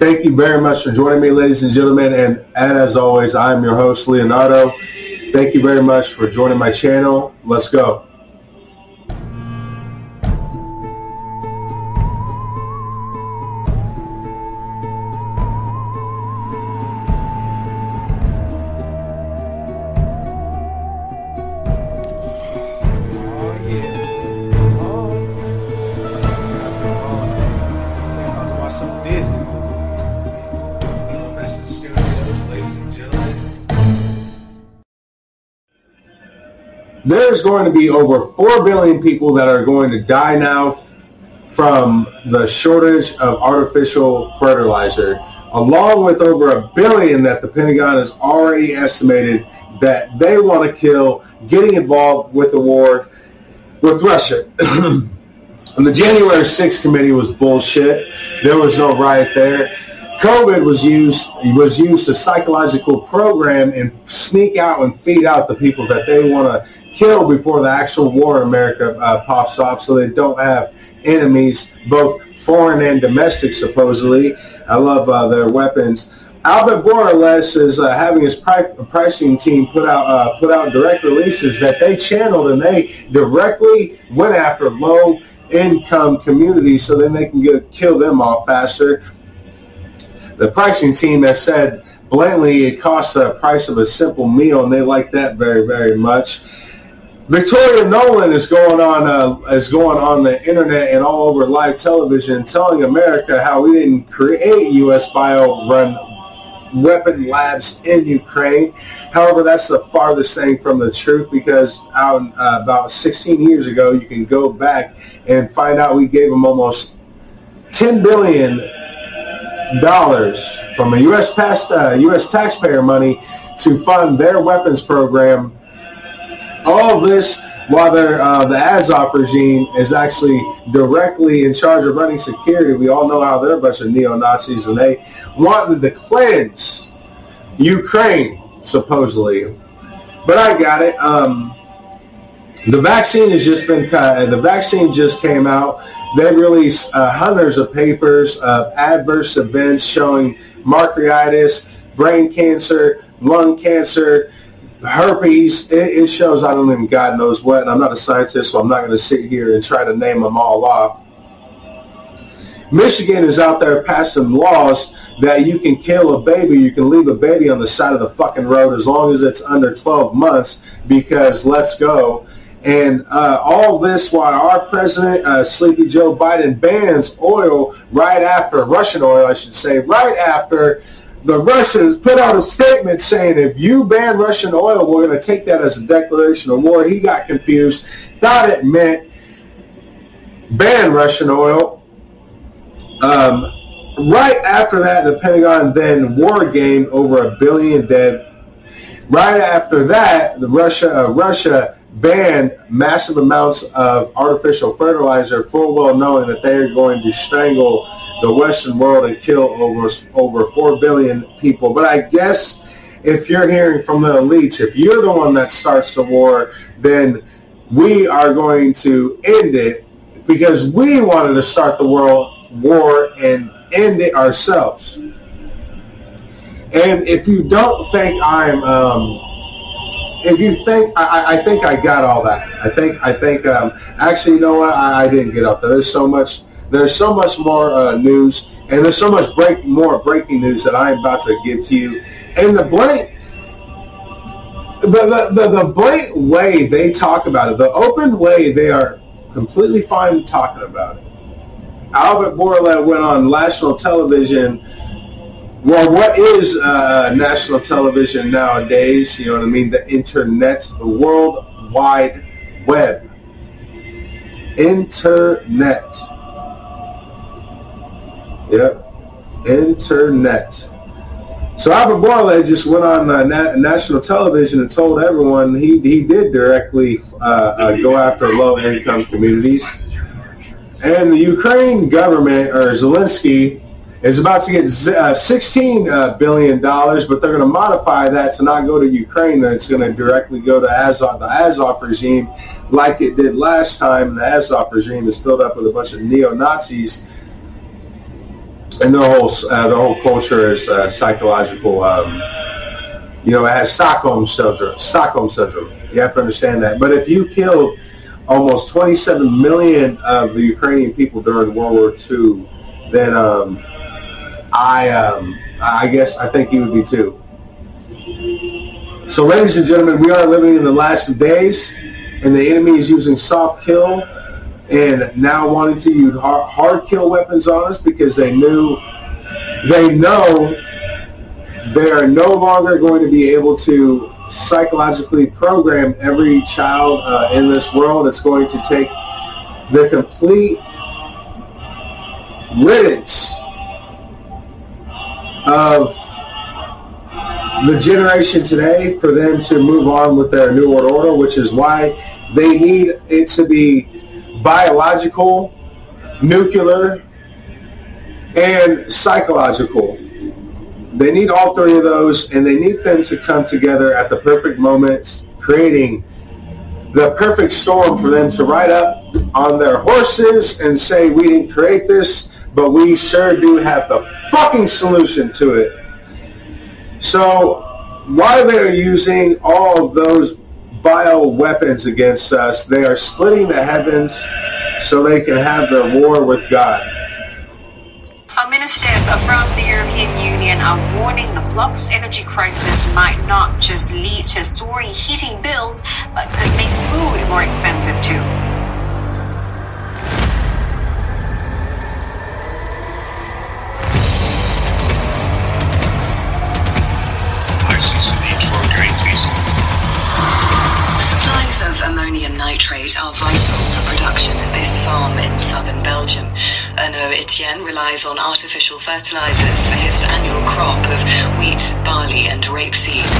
Thank you very much for joining me, ladies and gentlemen. And as always, I'm your host, Leonardo. Thank you very much for joining my channel. Let's go. There's going to be over 4 billion people that are going to die now from the shortage of artificial fertilizer, along with over a billion that the Pentagon has already estimated that they want to kill getting involved with the war with Russia. and the January 6th committee was bullshit. There was no riot there. COVID was used was used to psychological program and sneak out and feed out the people that they want to kill before the actual war in America uh, pops off so they don't have enemies, both foreign and domestic, supposedly. I love uh, their weapons. Albert Bourla is uh, having his pri- pricing team put out uh, put out direct releases that they channeled and they directly went after low income communities so then they can get kill them off faster. The pricing team has said bluntly it costs the price of a simple meal and they like that very very much. Victoria Nuland is going on uh, is going on the internet and all over live television, telling America how we didn't create U.S. bio-run weapon labs in Ukraine. However, that's the farthest thing from the truth because out, uh, about 16 years ago, you can go back and find out we gave them almost 10 billion dollars from a U.S. past uh, U.S. taxpayer money to fund their weapons program all this while uh, the Azov regime is actually directly in charge of running security. We all know how they're a bunch of neo-Nazis and they wanted to cleanse Ukraine, supposedly. But I got it. Um, the vaccine has just been, uh, the vaccine just came out. They released uh, hundreds of papers of adverse events showing myocarditis, brain cancer, lung cancer, herpes, it, it, shows I don't even God knows what. I'm not a scientist, so I'm not going to sit here and try to name them all off. Michigan is out there passing laws that you can kill a baby, you can leave a baby on the side of the fucking road as long as it's under 12 months because let's go. And uh, all this while our president, uh, Sleepy Joe Biden, bans oil right after, Russian oil, I should say, right after the Russians put out a statement saying if you ban Russian oil, we're going to take that as a declaration of war. He got confused, thought it meant ban Russian oil. Um, right after that, the Pentagon then war gamed over a billion dead. Right after that, the Russia uh, Russia banned massive amounts of artificial fertilizer, full well knowing that they are going to strangle the Western world and kill over over four billion people. But I guess if you're hearing from the elites, if you're the one that starts the war, then we are going to end it because we wanted to start the world war and end it ourselves. And if you don't think I'm, um, if you think, I, I, think I got all that. I think, I think, um, actually, you know what? I, I didn't get up there. There's so much there's so much more uh, news, and there's so much break more breaking news that I'm about to give to you. And the blank, the, the, the, the blatant way they talk about it, the open way they are completely fine talking about it. Albert Bourla went on national television. Well, what is uh, national television nowadays? You know what I mean? The internet, the world wide web. Internet. Yep. Internet. So Albert Bourla just went on uh, na- national television and told everyone he, he did directly uh, uh, go after low-income communities. And the Ukraine government, or Zelensky, is about to get uh, $16 uh, but they're going to modify that to not go to Ukraine. It's going to directly go to Azov, the Azov regime, like it did last time. The Azov regime is filled up with a bunch of neo-Nazis and the whole uh, the whole culture is uh, psychological. Um, you know, it has Stockholm syndrome. Stockholm syndrome. You have to understand that. But if you killed almost 27 million of the Ukrainian people during World War II, then um, I um, I guess I think you would be too. So, ladies and gentlemen, we are living in the last days, and the enemy is using soft kill and now wanting to use hard, hard kill weapons on us because they knew they know they are no longer going to be able to psychologically program every child uh, in this world. It's going to take the complete riddance of the generation today for them to move on with their new world order, which is why they need it to be biological, nuclear, and psychological. They need all three of those, and they need them to come together at the perfect moments, creating the perfect storm for them to ride up on their horses and say, we didn't create this, but we sure do have the fucking solution to it. So while they're using all of those bio weapons against us, they are splitting the heavens so they can have their war with God. Our ministers from the European Union are warning the bloc's energy crisis might not just lead to soaring heating bills, but could make food more expensive too. Ammonium nitrate are vital for production at this farm in southern Belgium. Arnaud Etienne relies on artificial fertilizers for his annual crop of wheat, barley, and rapeseed.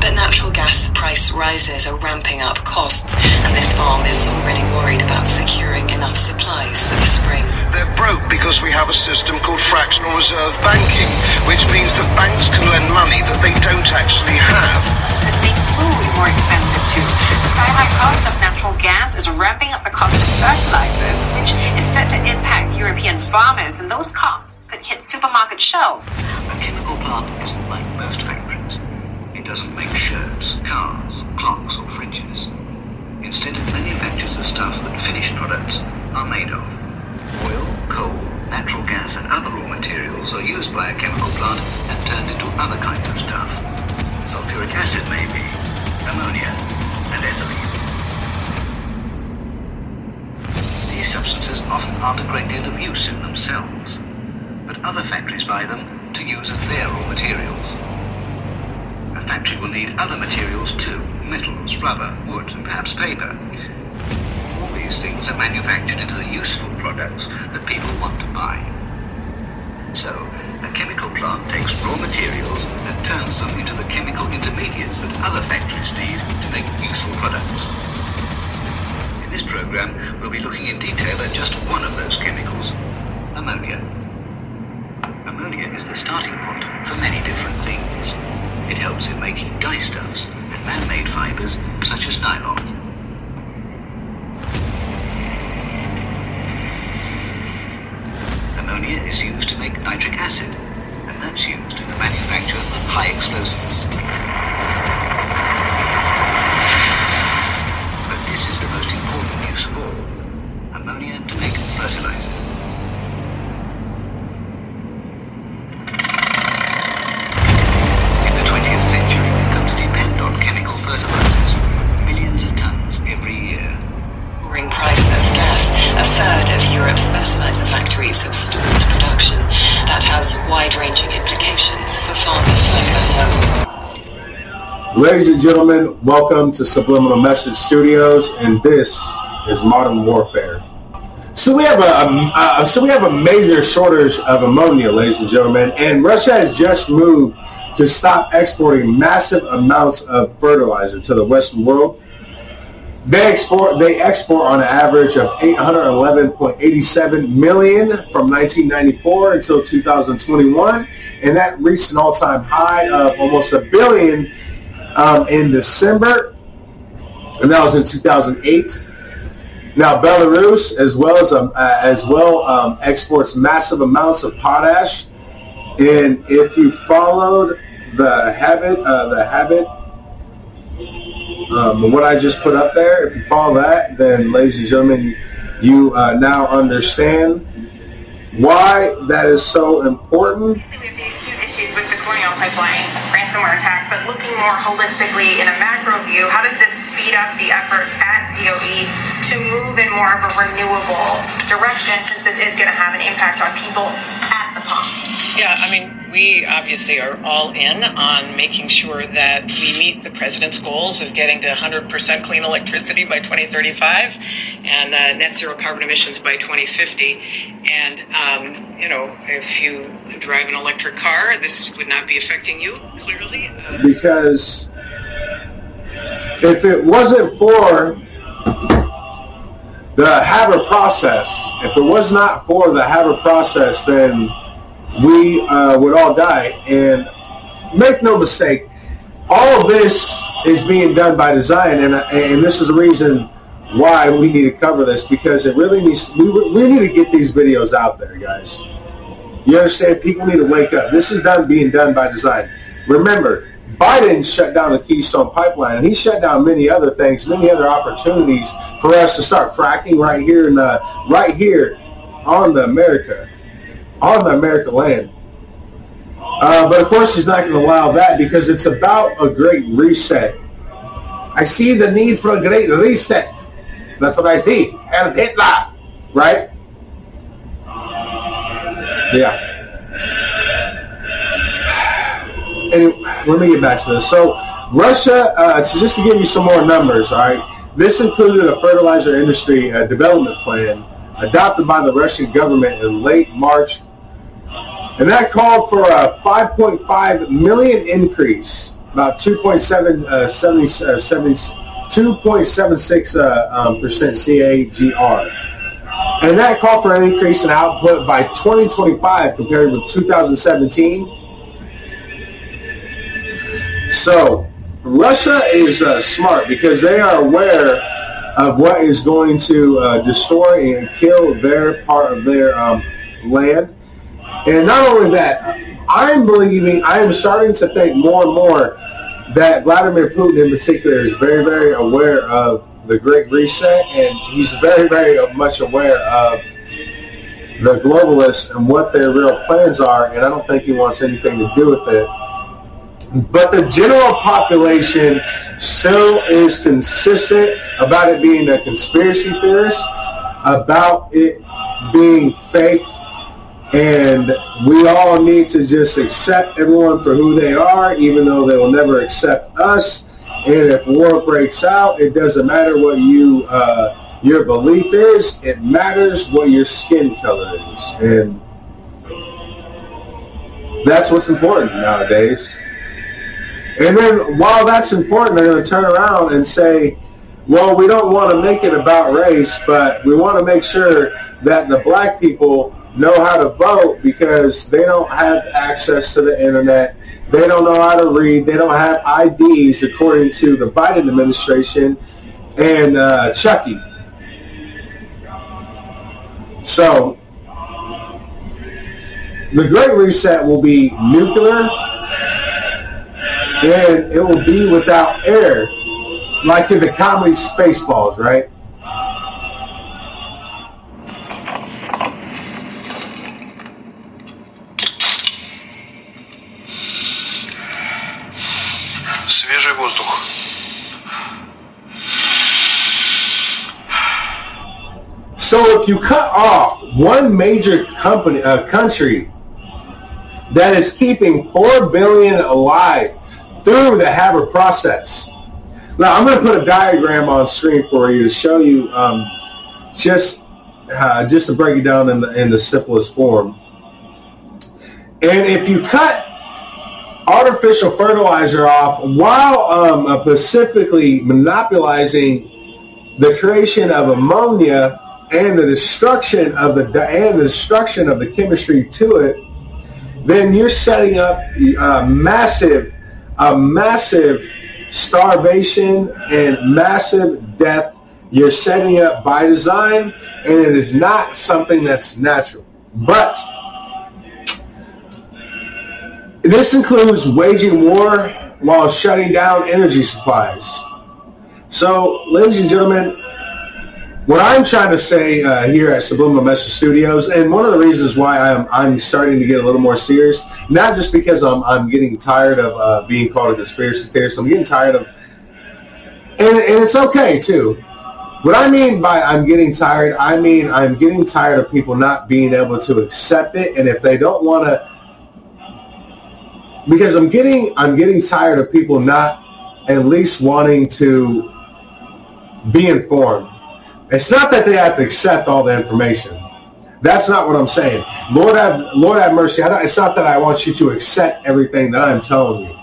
But natural gas price rises are ramping up costs, and this farm is already worried about securing enough supplies for the spring. They're broke because we have a system called fractional reserve banking, which means that banks can lend money that they don't actually have. Could make food more expensive too. The sky-high cost of natural gas is ramping up the cost of fertilizers, which is set to impact European farmers, and those costs could hit supermarket shelves. A chemical plant isn't like most factories. It doesn't make shirts, cars, clocks, or fridges. Instead, it manufactures the stuff that finished products are made of. Oil, coal, natural gas, and other raw materials are used by a chemical plant and turned into other kinds of stuff. Sulfuric acid, maybe, ammonia, and. These substances often aren't a great deal of use in themselves, but other factories buy them to use as their raw materials. A factory will need other materials too, metals, rubber, wood, and perhaps paper. All these things are manufactured into the useful products that people want to buy. So, chemical plant takes raw materials and turns them into the chemical intermediates that other factories need to make useful products. In this program, we'll be looking in detail at just one of those chemicals, ammonia. Ammonia is the starting point for many different things. It helps in making dyestuffs and man-made fibers such as nylon. ammonia is used to make nitric acid, used in the manufacture of high explosives. Ladies and gentlemen, welcome to Subliminal Message Studios, and this is Modern Warfare. So we have a, a so we have a major shortage of ammonia, ladies and gentlemen, and Russia has just moved to stop exporting massive amounts of fertilizer to the Western world. They export they export on an average of 811.87 million from 1994 until 2021, and that reached an all-time high of almost a billion um, in December, and that was in 2008. Now Belarus, as well as um, uh, as well, um, exports massive amounts of potash And if you followed the habit, uh, the habit, um, what I just put up there, if you follow that, then ladies and gentlemen, you uh, now understand why that is so important. issues with the Pipeline ransomware attack, but looking more holistically in a macro view, how does this speed up the efforts at DOE to move in more of a renewable direction since this is going to have an impact on people at the pump? Yeah, I mean, we obviously are all in on making sure that we meet the president's goals of getting to 100% clean electricity by 2035 and uh, net zero carbon emissions by 2050. And, um, you know, if you drive an electric car, this would not be affecting you, clearly. Uh, because if it wasn't for the Haber process, if it was not for the Haber process, then we uh, would all die. And make no mistake, all of this is being done by design, and and this is the reason why we need to cover this because it really needs. We, we need to get these videos out there, guys. You understand? People need to wake up. This is done being done by design. Remember, Biden shut down the Keystone Pipeline, and he shut down many other things, many other opportunities for us to start fracking right here in the right here on the America on the American land. Uh, but of course, he's not going to allow that because it's about a great reset. I see the need for a great reset. That's what I see. And Hitler, right? Yeah. Anyway, let me get back to this. So, Russia, uh, so just to give you some more numbers, all right, this included a fertilizer industry uh, development plan adopted by the Russian government in late March and that called for a 5.5 million increase, about 2.7 uh, 70, uh, 70, 2.76 uh, um, percent CAGR. And that called for an increase in output by 2025 compared with 2017. So Russia is uh, smart because they are aware of what is going to uh, destroy and kill their part of their um, land and not only that, I'm believing, I am starting to think more and more that Vladimir Putin in particular is very, very aware of the Great Reset, and he's very, very much aware of the globalists and what their real plans are, and I don't think he wants anything to do with it. But the general population still is consistent about it being a conspiracy theorist, about it being fake and we all need to just accept everyone for who they are, even though they will never accept us. And if war breaks out, it doesn't matter what you uh, your belief is. It matters what your skin color is, and that's what's important nowadays. And then while that's important, they're going to turn around and say, well, we don't want to make it about race, but we want to make sure that the black people know how to vote because they don't have access to the internet. They don't know how to read. They don't have IDs according to the Biden administration and uh, Chucky. So the Great Reset will be nuclear and it will be without air like in the comedy Spaceballs, right? So if you cut off one major company, uh, country that is keeping four billion alive through the Haber process. Now I'm going to put a diagram on screen for you to show you um, just uh, just to break it down in the in the simplest form. And if you cut artificial fertilizer off while um, uh, specifically monopolizing the creation of ammonia and the destruction of the and the destruction of the chemistry to it, then you're setting up a massive, a massive starvation and massive death. You're setting up by design, and it is not something that's natural. But This includes waging war while shutting down energy supplies. So, ladies and gentlemen, what I'm trying to say uh, here at Subliminal Message Studios, and one of the reasons why I'm, I'm starting to get a little more serious, not just because I'm, I'm getting tired of uh, being called a conspiracy theorist, I'm getting tired of, and, and it's okay too. What I mean by I'm getting tired, I mean I'm getting tired of people not being able to accept it, and if they don't want to, because I'm getting I'm getting tired of people not at least wanting to be informed it's not that they have to accept all the information. That's not what I'm saying. Lord have, Lord have mercy. it's not that I want you to accept everything that I'm telling you.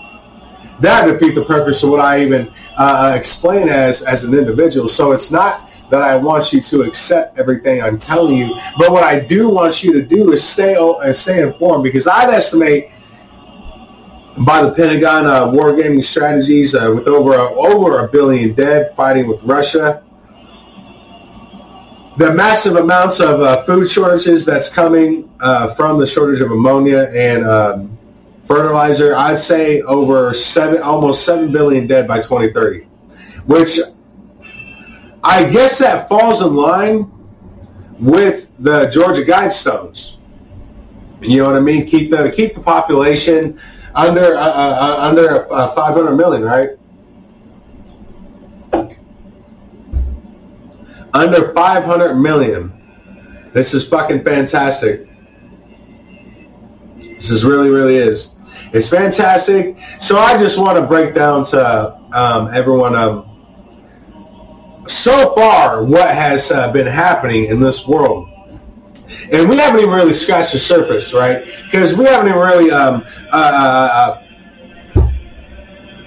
That defeats the purpose of what I even uh, explain as as an individual. So it's not that I want you to accept everything I'm telling you, but what I do want you to do is stay uh, stay informed because I'd estimate by the Pentagon uh, wargaming strategies uh, with over over a billion dead fighting with Russia the massive amounts of uh, food shortages that's coming uh, from the shortage of ammonia and um, fertilizer, I'd say over seven, almost seven billion dead by 2030, which I guess that falls in line with the Georgia Guidestones. You know what I mean? Keep the keep the population under uh, uh, uh under uh, 500 million, right? Under 500 million. This is fucking fantastic. This is really, really is. It's fantastic. So I just want to break down to um, everyone um, so far what has uh, been happening in this world. And we haven't even really scratched the surface, right? Because we haven't even really um, uh, uh, uh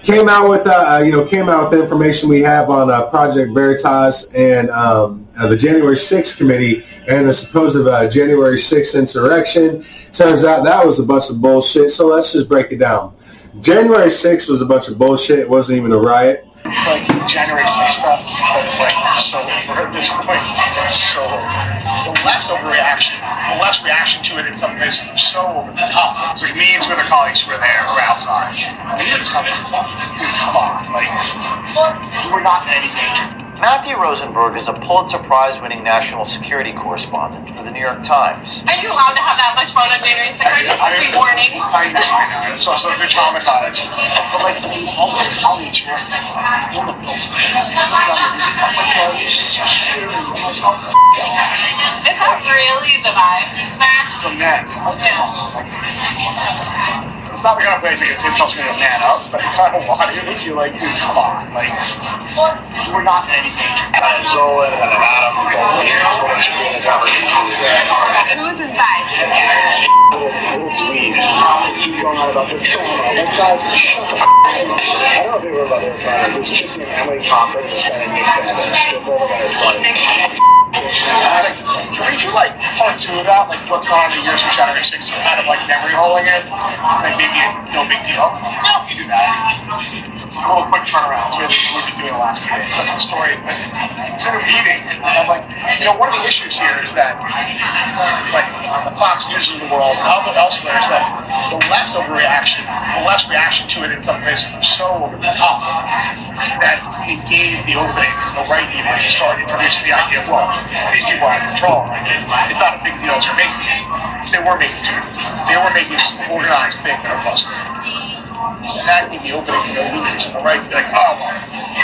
came out with uh, you know came out with the information we have on uh, Project Veritas and um, uh, the January 6th committee and the supposed uh, January 6th insurrection. Turns out that was a bunch of bullshit. So let's just break it down. January 6th was a bunch of bullshit. It wasn't even a riot It's like January 6th stuff that's like so at this point. So the less overreaction, the less reaction to it in some ways so over the top, which means with the colleagues who are there or outside. We just have dude, come on, like we're not in any danger. Matthew Rosenberg is a Pulitzer Prize winning national security correspondent for the New York Times. Are you allowed to have that much fun on January 6th? Just a warning. I know, I know. It's also a bit traumatized. But like, all my colleagues were in the building. Is that really the vibe? From men. Yeah it's not the kind of place that gets tells me to man up, but I kind of want it. You're like, dude, come on, like we're not in any danger. And Zolan and then Adam going here. Who's inside? Little dweebs. Keep going on about their children. Like, guys, shut the f I don't know if they were about their time. This chick named Emily Cochrane and this guy named Nick Fandos. They're both about their 20s. Can we do like part two about like what's going on in the years from January 6th, kind of like memory holing it? Like maybe no big deal. Yeah, we do that. A little quick turnaround. So we've been doing the last few days. That's the story. But it's in a meeting, I'm like, you know, one of the issues here is that, like, the Fox News of the world, and elsewhere, is that the less overreaction, the less reaction to it in some ways was so over the top that it gave the opening, the right even, to start introducing the idea of, well, these people are in control. Like, it's not a big deal to make it. Because they were making it. They were making this organized thing that it wasn't. And that gave the opening to the leaders on the right to be like, oh, well,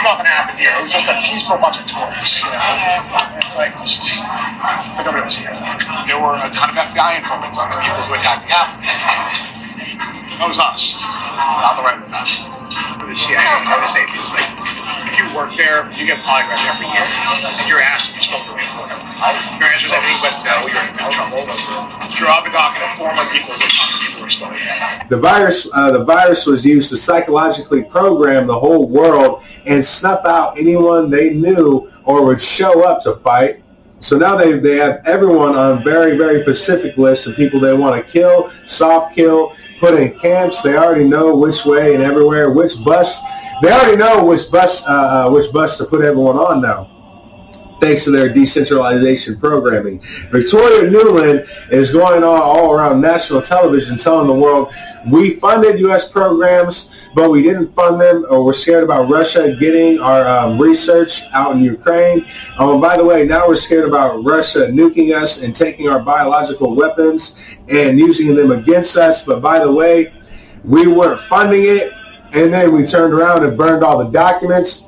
nothing happened here. It was just a peaceful bunch of tourists. You know? And it's like, this is, but nobody was here. There were a ton of FBI informants on the people who attacked the Capitol. That was us, not the right with us. The CIA, I would say, is like, if you work there, you get polygraph every year, and you're asked if you spoke to me before. Your answer is but no, you're in trouble. Were still The virus, uh, the virus was used to psychologically program the whole world and snuff out anyone they knew or would show up to fight. So now they, they have everyone on very, very specific lists of people they want to kill, soft kill, put in camps. They already know which way and everywhere, which bus. They already know which bus, uh, uh which bus to put everyone on now. Thanks to their decentralization programming. Victoria Nuland is going on all around national television telling the world, we funded U.S. programs, but we didn't fund them or we're scared about Russia getting our um, research out in Ukraine. Oh, and by the way, now we're scared about Russia nuking us and taking our biological weapons and using them against us. But by the way, we weren't funding it. And then we turned around and burned all the documents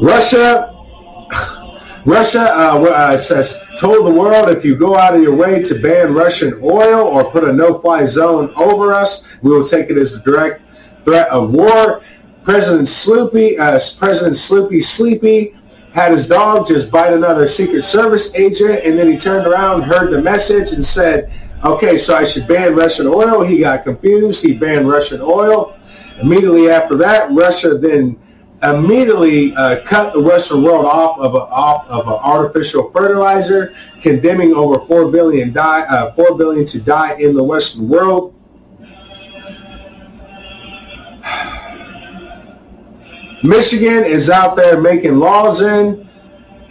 Russia, Russia uh, uh, says, told the world if you go out of your way to ban Russian oil or put a no-fly zone over us, we will take it as a direct threat of war. President Sloopy, uh, President Sloopy Sleepy had his dog just bite another Secret Service agent, and then he turned around, heard the message, and said, okay, so I should ban Russian oil. He got confused. He banned Russian oil. Immediately after that, Russia then immediately uh, cut the Western world off of, a, off of an artificial fertilizer, condemning over four billion die uh, four billion to die in the Western world. Michigan is out there making laws in.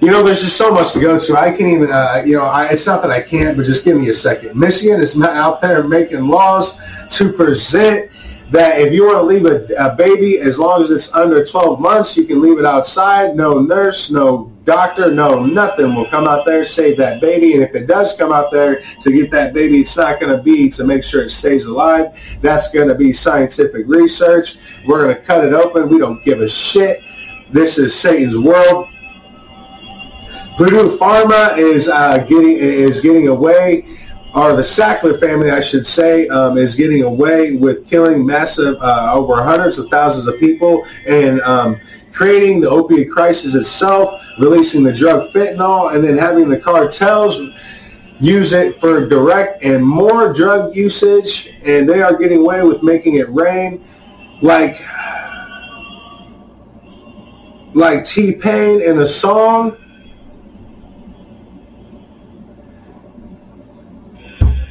You know, there's just so much to go to. I can't even, uh, you know, I, it's not that I can't, but just give me a second. Michigan is not out there making laws to present that if you want to leave a, a, baby, as long as it's under 12 months, you can leave it outside. No nurse, no doctor, no nothing will come out there, save that baby. And if it does come out there to get that baby, it's not going to be to make sure it stays alive. That's going to be scientific research. We're going to cut it open. We don't give a shit. This is Satan's world. Purdue Pharma is uh, getting is getting away or the Sackler family, I should say, um, is getting away with killing massive, uh, over hundreds of thousands of people and um, creating the opiate crisis itself, releasing the drug fentanyl, and then having the cartels use it for direct and more drug usage, and they are getting away with making it rain. Like like T-Pain in a song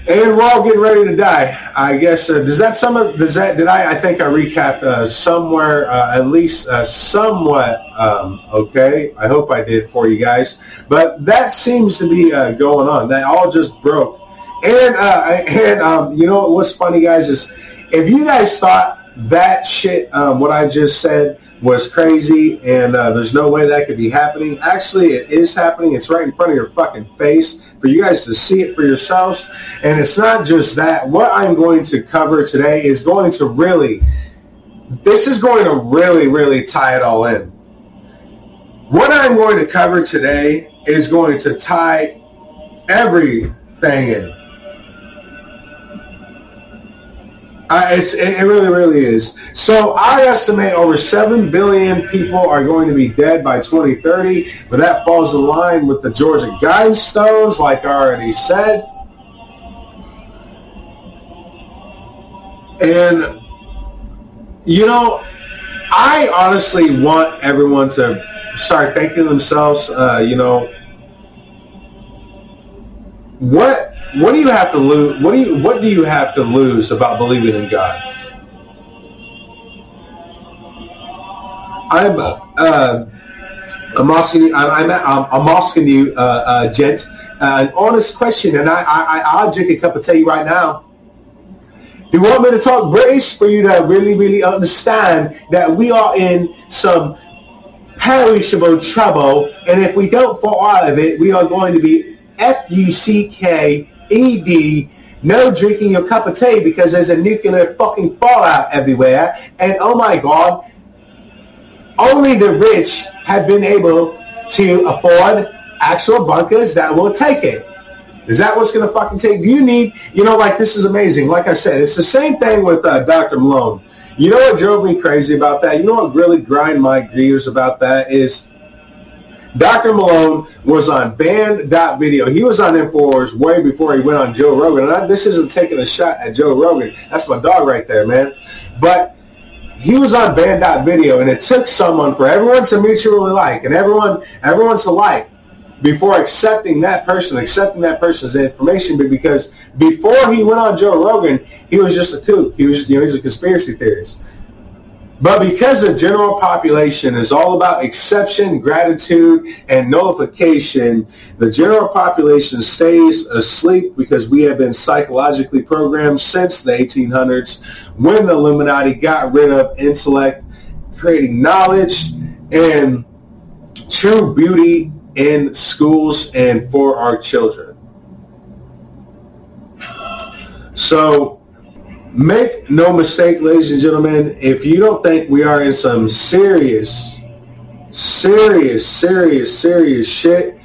And we're all getting ready to die. I guess. Uh, does that some of does that did I? I think I recapped uh, somewhere uh, at least uh, somewhat. Um, okay, I hope I did for you guys. But that seems to be uh, going on. That all just broke. And uh, and um, you know what's funny, guys, is if you guys thought that shit, um, what I just said was crazy and there's no way that could be happening. Actually, it is happening. It's right in front of your fucking face for you guys to see it for yourselves. And it's not just that. What I'm going to cover today is going to really, this is going to really, really tie it all in. What I'm going to cover today is going to tie everything in. Uh, it really, really is. So I estimate over 7 billion people are going to be dead by 2030, but that falls in line with the Georgia Guidestones, like I already said. And, you know, I honestly want everyone to start thinking themselves, uh, you know, what what do you have to lose? What do you what do you have to lose about believing in God? I'm uh, I'm asking you. I'm, I'm, I'm asking you, uh, uh, gent, uh, an honest question, and I, I I'll drink a cup of tea right now. Do you want me to talk British for you to really, really understand that we are in some perishable trouble, and if we don't fall out of it, we are going to be F U C K ED, no drinking your cup of tea because there's a nuclear fucking fallout everywhere. And oh my God, only the rich have been able to afford actual bunkers that will take it. Is that what's going to fucking take? Do you need, you know, like this is amazing. Like I said, it's the same thing with uh, Dr. Malone. You know what drove me crazy about that? You know what really grind my gears about that is Dr. Malone was on banned.video. He was on Infowars way before he went on Joe Rogan. And I, this isn't taking a shot at Joe Rogan. That's my dog right there, man. But he was on banned.video and it took someone for everyone to mutually like and everyone everyone to like before accepting that person, accepting that person's information, because before he went on Joe Rogan, he was just a kook. He was, you know, he's a conspiracy theorist. But because the general population is all about exception, gratitude, and nullification, the general population stays asleep because we have been psychologically programmed since the 1800s when the Illuminati got rid of intellect, creating knowledge and true beauty in schools and for our children. So Make no mistake, ladies and gentlemen, if you don't think we are in some serious, serious, serious, serious shit,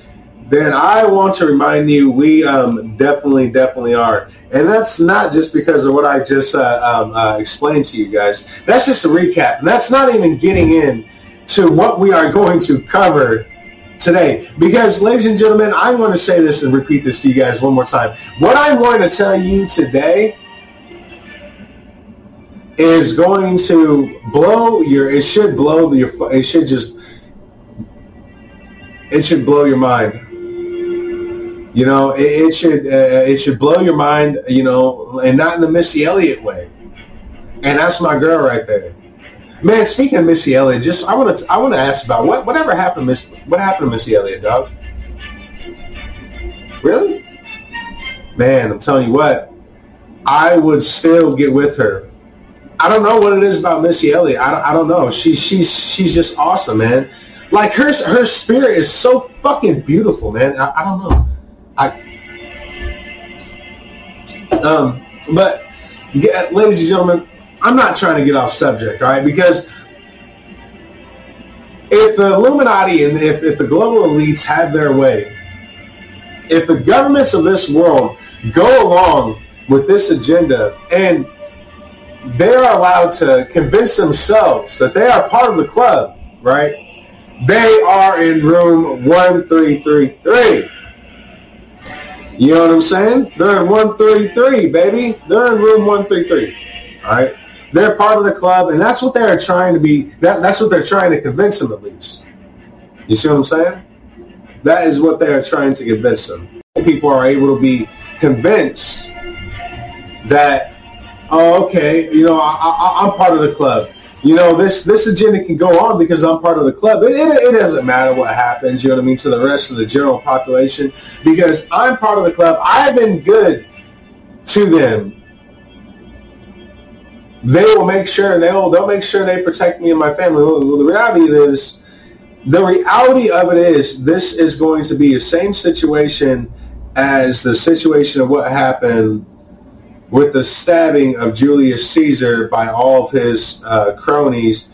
then I want to remind you we um, definitely, definitely are. And that's not just because of what I just uh, um, uh, explained to you guys. That's just a recap. And that's not even getting in to what we are going to cover today. Because, ladies and gentlemen, I'm going to say this and repeat this to you guys one more time. What I'm going to tell you today is going to blow your it should blow your it should just it should blow your mind. You know it, it should uh, it should blow your mind you know and not in the missy elliott way. And that's my girl right there. Man speaking of missy elliott just i want to i want to ask about what whatever happened miss what happened to missy elliott dog? Really? Man i'm telling you what i would still get with her I don't know what it is about Missy Elliott. I don't, I don't know. She's she's she's just awesome, man. Like her her spirit is so fucking beautiful, man. I, I don't know. I um, but yeah, ladies and gentlemen, I'm not trying to get off subject, all right? Because if the Illuminati and if, if the global elites have their way, if the governments of this world go along with this agenda and they're allowed to convince themselves that they are part of the club, right? They are in room 1333. You know what I'm saying? They're in 133, baby. They're in room 133. All right? They're part of the club, and that's what they're trying to be. That, that's what they're trying to convince them, at least. You see what I'm saying? That is what they are trying to convince them. People are able to be convinced that oh, okay, you know, I, am part of the club. You know, this this agenda can go on because I'm part of the club. It, it, it, doesn't matter what happens, you know what I mean, to the rest of the general population because I'm part of the club. I've been good to them. They will make sure they'll they'll make sure they protect me and my family. Well, the reality is, the reality of it is, this is going to be the same situation as the situation of what happened with the stabbing of Julius Caesar by all of his uh, cronies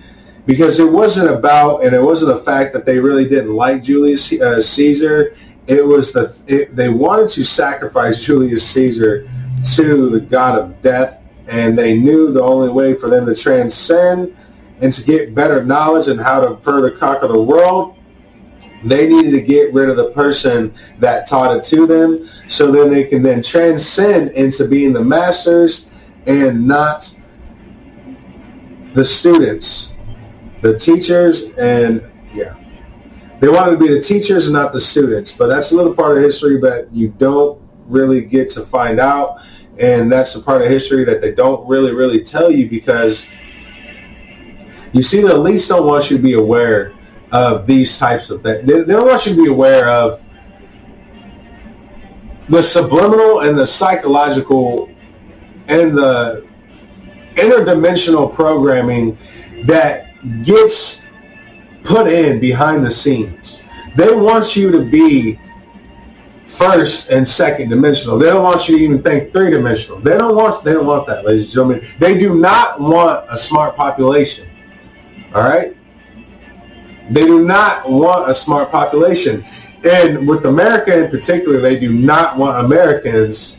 because it wasn't about and it wasn't the fact that they really didn't like Julius uh, Caesar. It was the it, they wanted to sacrifice Julius Caesar to the god of death, and they knew the only way for them to transcend and to get better knowledge and how to further conquer the world they needed to get rid of the person that taught it to them so then they can then transcend into being the masters and not the students, the teachers, and yeah. They wanted to be the teachers and not the students. But that's a little part of history that you don't really get to find out. And that's the part of history that they don't really, really tell you because you see, the elites don't want you to be aware of these types of things. They, they want you to be aware of the subliminal and the psychological and the interdimensional programming that gets put in behind the scenes. They want you to be first and second dimensional. They don't want you to even think three dimensional. They don't want they don't want that, ladies and gentlemen. They do not want a smart population. All right? They do not want a smart population. And with America in particular, they do not want Americans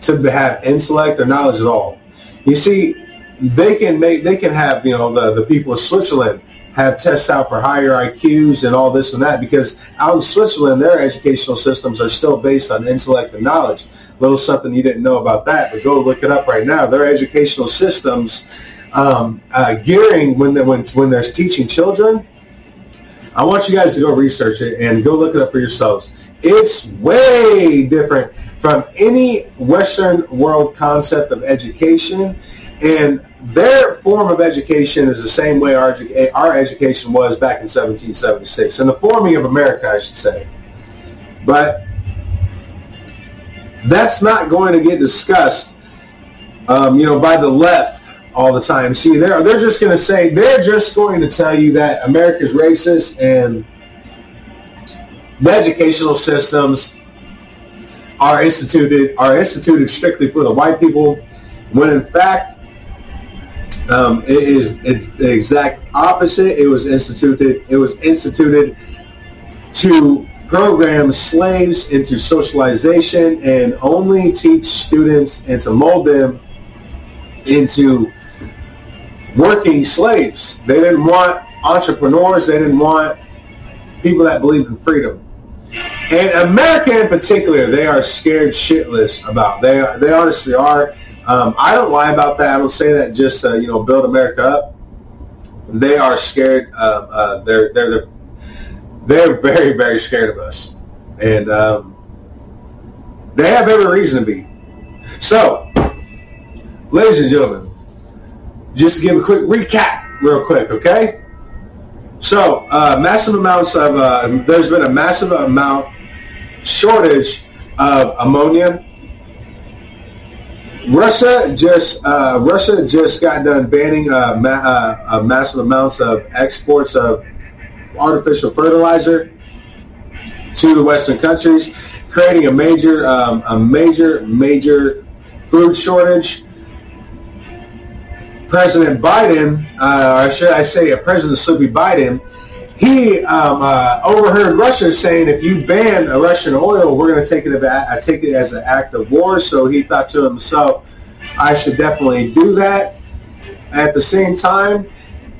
to have intellect or knowledge at all. You see, they can make they can have, you know, the, the people of Switzerland have tests out for higher IQs and all this and that because out in Switzerland, their educational systems are still based on intellect and knowledge. Little something you didn't know about that, but go look it up right now. Their educational systems um, uh, gearing when, when, when there's teaching children, I want you guys to go research it and go look it up for yourselves. It's way different from any Western world concept of education. And their form of education is the same way our, our education was back in 1776, and the forming of America, I should say. But that's not going to get discussed, um, you know, by the left all the time. See, they're they're just going to say they're just going to tell you that America's racist and the educational systems are instituted are instituted strictly for the white people, when in fact um, it is it's the exact opposite. It was instituted it was instituted to program slaves into socialization and only teach students and to mold them into working slaves. They didn't want entrepreneurs. They didn't want people that believed in freedom. And America in particular, they are scared shitless about. They they honestly are. Um, I don't lie about that. I don't say that just you know build America up. They are scared. Uh, uh, they're they're they're they're very very scared of us, and um, they have every reason to be. So, ladies and gentlemen, just to give a quick recap, real quick, okay? So, uh, massive amounts of uh, there's been a massive amount shortage of ammonia. Russia just uh, Russia just got done banning uh, ma- uh, massive amounts of exports of artificial fertilizer to the Western countries, creating a major um, a major major food shortage. President Biden, uh, or should I say, President Sleepy Biden, he um, uh, overheard Russia saying, if you ban Russian oil, we're going to take it, I take it as an act of war. So he thought to himself, I should definitely do that. At the same time,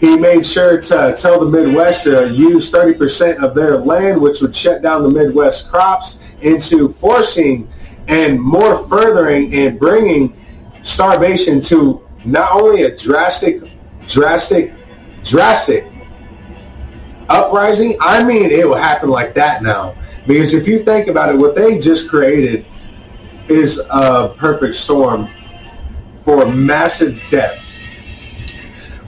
he made sure to tell the Midwest to use 30% of their land, which would shut down the Midwest crops, into forcing and more furthering and bringing starvation to not only a drastic, drastic, drastic uprising, I mean, it will happen like that now. Because if you think about it, what they just created is a perfect storm for massive death.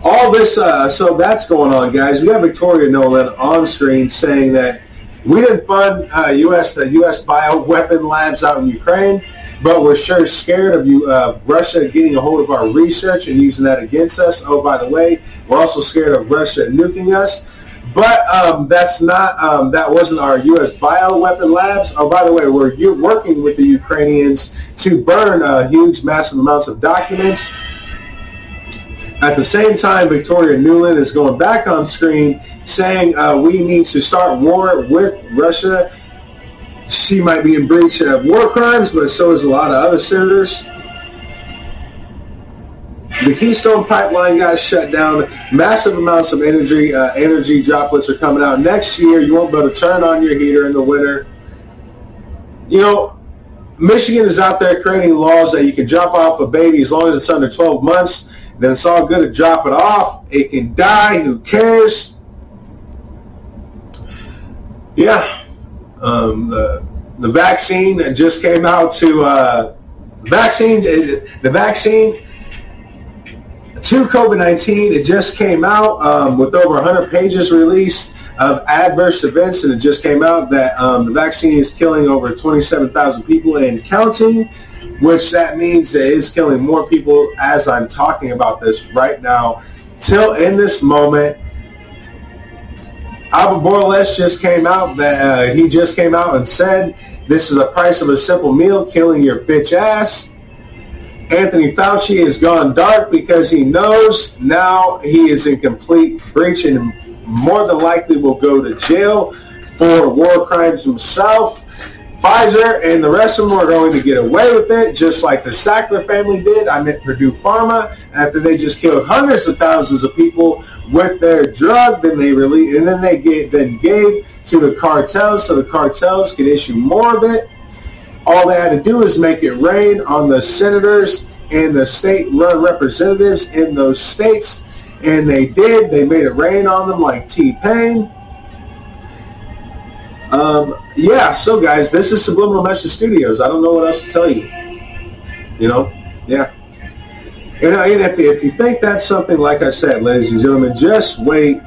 All this, uh, so that's going on, guys. We have Victoria Nuland on screen saying that we didn't fund uh, U.S. the U.S. bioweapon labs out in Ukraine, but we're sure scared of you, uh, Russia getting a hold of our research and using that against us. Oh, by the way, we're also scared of Russia nuking us. But um, that's not, um, that wasn't our U.S. bioweapon labs. Oh, by the way, we're you're working with the Ukrainians to burn uh, huge, massive amounts of documents. At the same time, Victoria Nuland is going back on screen saying uh, we need to start war with Russia. She might be in breach of war crimes, but so is a lot of other senators. The Keystone Pipeline got shut down. Massive amounts of energy uh, energy droplets are coming out. Next year, you won't be able to turn on your heater in the winter. You know, Michigan is out there creating laws that you can drop off a baby as long as it's under 12 months. Then it's all good to drop it off. It can die. Who cares? Yeah. Um, the, the vaccine that just came out to uh, vaccine the vaccine to COVID-19. It just came out um, with over 100 pages released of adverse events, and it just came out that um, the vaccine is killing over 27,000 people and counting, which that means it is killing more people as I'm talking about this right now. Till in this moment, Albert Bourla just came out that uh, he just came out and said this is a price of a simple meal, killing your bitch ass. Anthony Fauci has gone dark because he knows now he is in complete breach and more than likely will go to jail for war crimes himself. Pfizer and the rest of them are going to get away with it, just like the Sackler family did. I meant Purdue Pharma. After they just killed hundreds of thousands of people with their drug, then they really and then they gave then gave to the cartels, so the cartels could issue more of it. All they had to do is make it rain on the senators and the state-run representatives in those states, and they did. They made it rain on them like T-Pain. Um, yeah, so guys, this is Subliminal Message Studios. I don't know what else to tell you. You know, yeah. You know, and if, if you think that's something, like I said, ladies and gentlemen, just wait.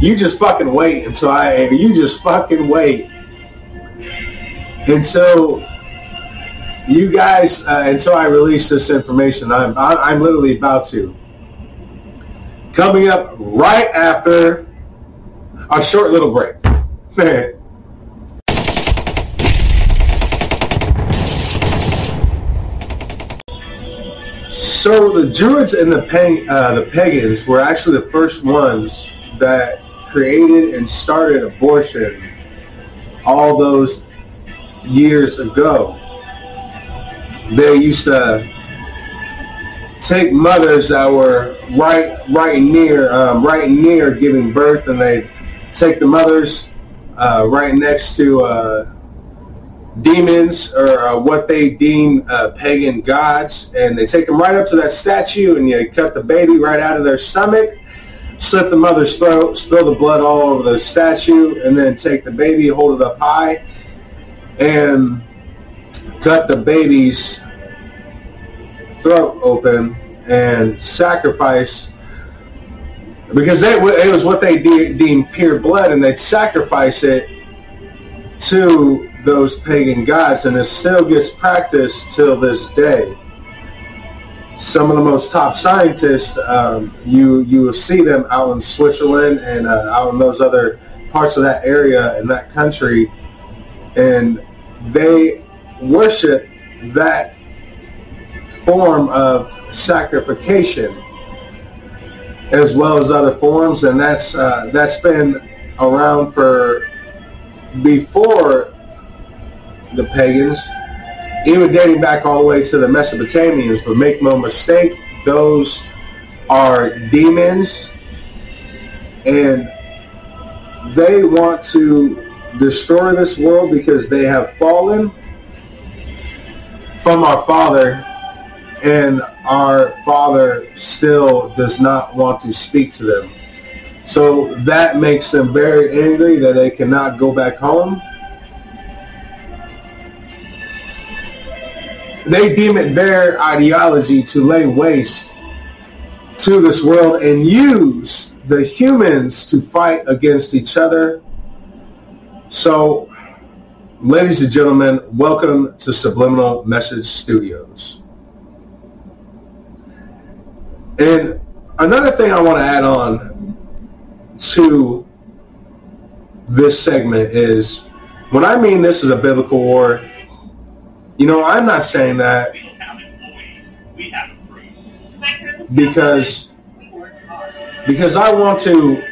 You just fucking wait. And so I, you just fucking wait. And so you guys, uh, and so I release this information. I'm, I'm literally about to. Coming up right after a short little break. So the Druids and the, uh, the pagans were actually the first ones that created and started abortion all those years ago. They used to take mothers that were right right near um, right near giving birth, and they take the mothers uh, right next to uh, demons or uh, what they deem uh, pagan gods, and they take them right up to that statue, and you cut the baby right out of their stomach, slit the mother's throat, spill the blood all over the statue, and then take the baby, hold it up high, and cut the baby's throat open and sacrifice because they, it was what they de- deemed pure blood and they'd sacrifice it to those pagan gods, and it still gets practiced till this day. Some of the most top scientists, um, you you will see them out in Switzerland and uh, out in those other parts of that area in that country, and they worship that form of sacrification as well as other forms, and that's uh, that's been around for before the pagans, even dating back all the way to the Mesopotamians. But make no mistake, those are demons, and they want to destroy this world because they have fallen from our Father, and our Father still does not want to speak to them. So that makes them very angry that they cannot go back home they deem it their ideology to lay waste to this world and use the humans to fight against each other. So, ladies and gentlemen, welcome to Subliminal Message Studios. And another thing I want to add on to this segment is when I mean this is a biblical war, you know, I'm not saying that because because I want to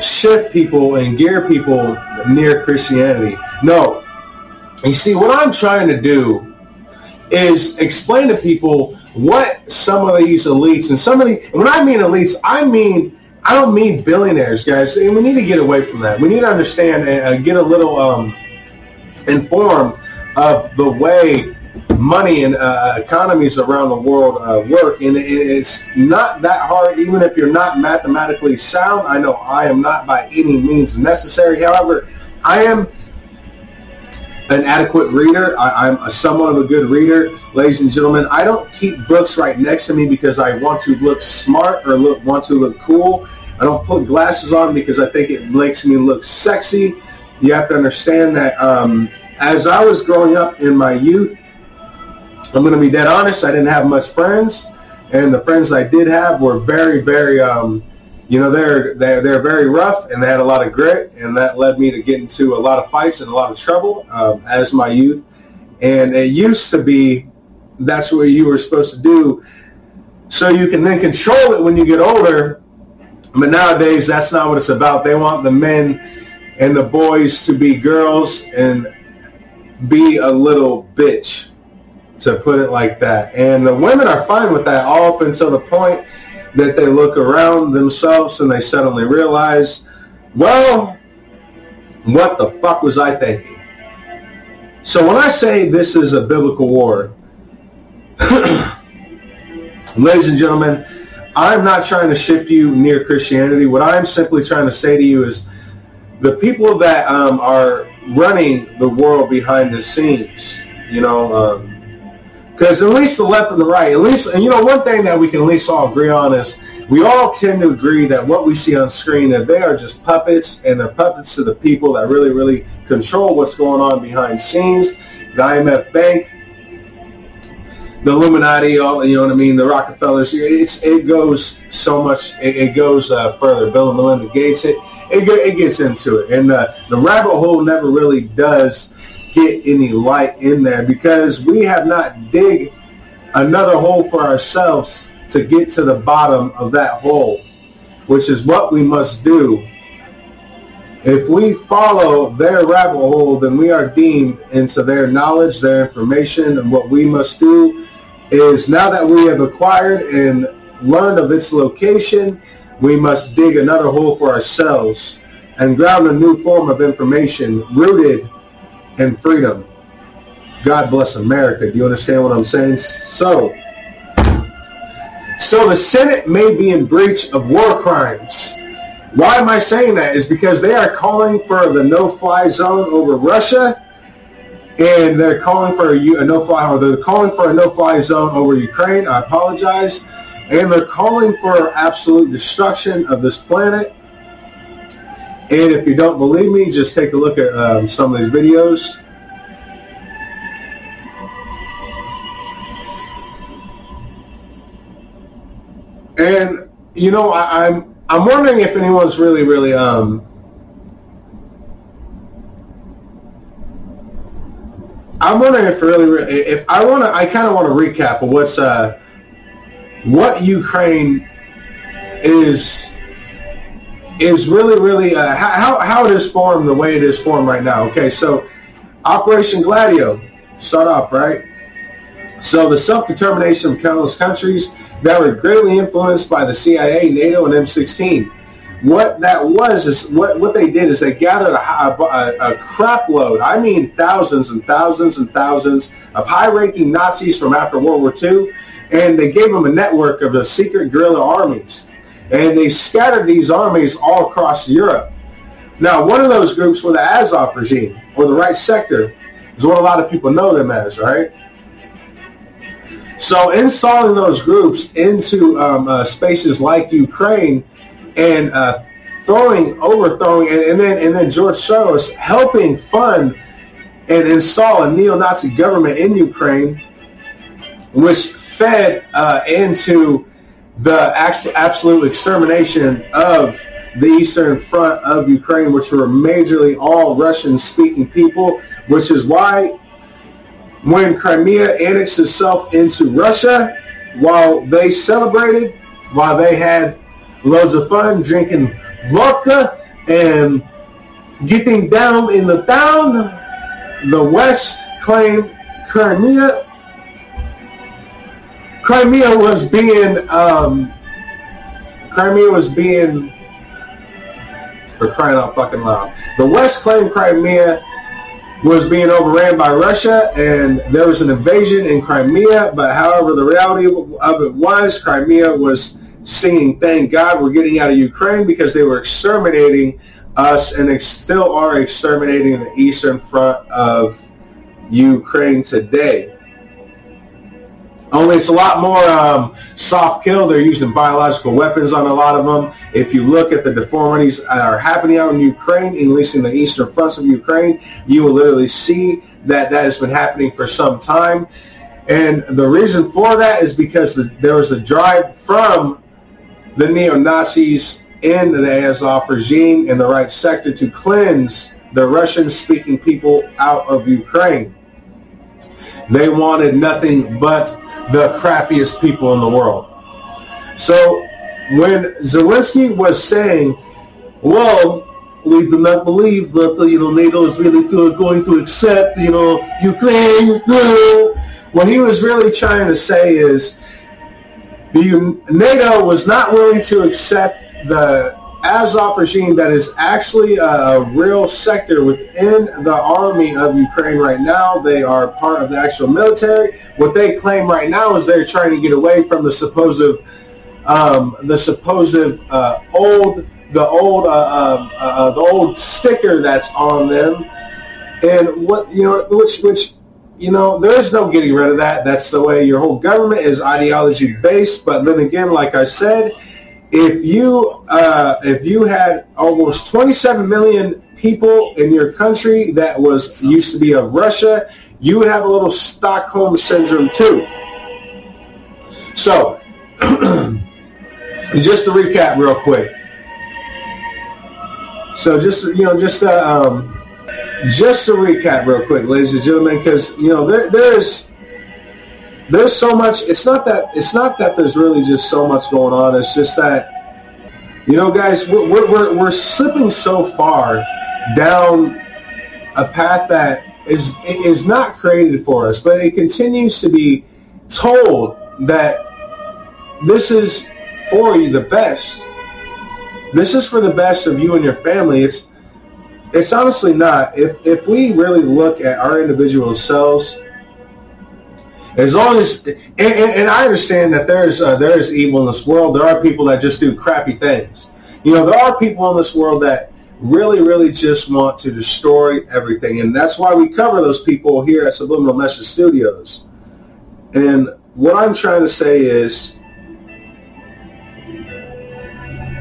shift people and gear people near Christianity. No. You see, what I'm trying to do is explain to people what some of these elites and some of the when I mean elites, I mean I don't mean billionaires, guys. And we need to get away from that. We need to understand and get a little um, informed of the way money and uh, economies around the world uh, work. And it's not that hard, even if you're not mathematically sound. I know I am not by any means necessary. However, I am an adequate reader. I, am a somewhat of a good reader. Ladies and gentlemen, I don't keep books right next to me because I want to look smart or look want to look cool. I don't put glasses on because I think it makes me look sexy. You have to understand that um, as I was growing up in my youth, I'm going to be dead honest. I didn't have much friends, and the friends I did have were very, very, um, you know, they're they're they're very rough, and they had a lot of grit, and that led me to get into a lot of fights and a lot of trouble um, as my youth. And it used to be that's what you were supposed to do, so you can then control it when you get older. But nowadays, that's not what it's about. They want the men and the boys to be girls and be a little bitch, to put it like that. And the women are fine with that all up until the point that they look around themselves and they suddenly realize, well, what the fuck was I thinking? So when I say this is a biblical war, ladies and gentlemen, I'm not trying to shift you near Christianity. What I'm simply trying to say to you is the people that um, are running the world behind the scenes. You know, um, Because at least the left and the right, at least, and you know, one thing that we can at least all agree on is we all tend to agree that what we see on screen, that they are just puppets, and they're puppets to the people that really, really control what's going on behind scenes. The IMF Bank, the Illuminati, all you know what I mean, the Rockefellers. It's it goes so much. It, it goes uh, further. Bill and Melinda Gates. It it, it gets into it, and uh, the rabbit hole never really does get any light in there because we have not dig another hole for ourselves to get to the bottom of that hole, which is what we must do. If we follow their rabbit hole, then we are deemed into their knowledge, their information, and what we must do is now that we have acquired and learned of its location, we must dig another hole for ourselves and ground a new form of information rooted in freedom. God bless America. Do you understand what I'm saying? So, so the Senate may be in breach of war crimes. Why am I saying that? Is because they are calling for the no-fly zone over Russia, and they're calling for a, a no-fly, or they're calling for a no-fly zone over Ukraine. I apologize, and they're calling for absolute destruction of this planet. And if you don't believe me, just take a look at um, some of these videos. And you know, I, I'm I'm wondering if anyone's really, really um I'm wondering if really, if I want to, I kind of want to recap what's uh, what Ukraine is is really, really uh, how how it is formed the way it is formed right now. Okay, so Operation Gladio start off right. So the self-determination of countless countries that were greatly influenced by the CIA, NATO, and M16. What that was is what, what they did is they gathered a, a, a crap load, I mean thousands and thousands and thousands of high-ranking Nazis from after World War II, and they gave them a network of the secret guerrilla armies. And they scattered these armies all across Europe. Now, one of those groups were the Azov regime, or the right sector, is what a lot of people know them as, right? So installing those groups into um, uh, spaces like Ukraine and uh, throwing, overthrowing, and, and, then and then George Soros helping fund and install a neo-Nazi government in Ukraine, which fed uh, into the actual absolute extermination of the Eastern Front of Ukraine, which were majorly all Russian-speaking people, which is why when Crimea annexed itself into Russia, while they celebrated, while they had loads of fun drinking vodka and getting down in the town, the West claimed Crimea. Crimea was being um, Crimea was being for crying out fucking loud. The West claimed Crimea was being overran by Russia and there was an invasion in Crimea. But however, the reality of it was Crimea was singing, thank God we're getting out of Ukraine because they were exterminating us and they still are exterminating the eastern front of Ukraine today. Only it's a lot more um, soft kill. They're using biological weapons on a lot of them. If you look at the deformities that are happening out in Ukraine, at least in the eastern fronts of Ukraine, you will literally see that that has been happening for some time. And the reason for that is because the, there was a drive from the neo-Nazis in the Azov regime in the right sector to cleanse the Russian-speaking people out of Ukraine. They wanted nothing but the crappiest people in the world. So when Zelensky was saying, well, we do not believe that you know NATO is really going to accept you know Ukraine. What he was really trying to say is the NATO was not willing to accept the Azov regime that is actually a real sector within the army of Ukraine right now. They are part of the actual military. What they claim right now is they're trying to get away from the supposed, um, the supposed uh, old, the old, uh, uh, uh, the old sticker that's on them, and what you know, which which you know, there is no getting rid of that. That's the way your whole government is ideology based. But then again, like I said, if you uh, if you had almost 27 million people in your country that was used to be of Russia, you would have a little Stockholm syndrome too. So, just to recap real quick. So just you know, just uh, um, just to recap real quick, ladies and gentlemen, because you know there there's there's so much. It's not that it's not that there's really just so much going on. It's just that you know, guys, we're we're we're slipping so far down a path that is is not created for us, but it continues to be told that this is for you the best. This is for the best of you and your family. It's it's honestly not. If if we really look at our individual selves, as long as and, and, and I understand that there's uh, there is evil in this world. There are people that just do crappy things. You know, there are people in this world that really, really just want to destroy everything, and that's why we cover those people here at Subliminal Message Studios. And what I'm trying to say is,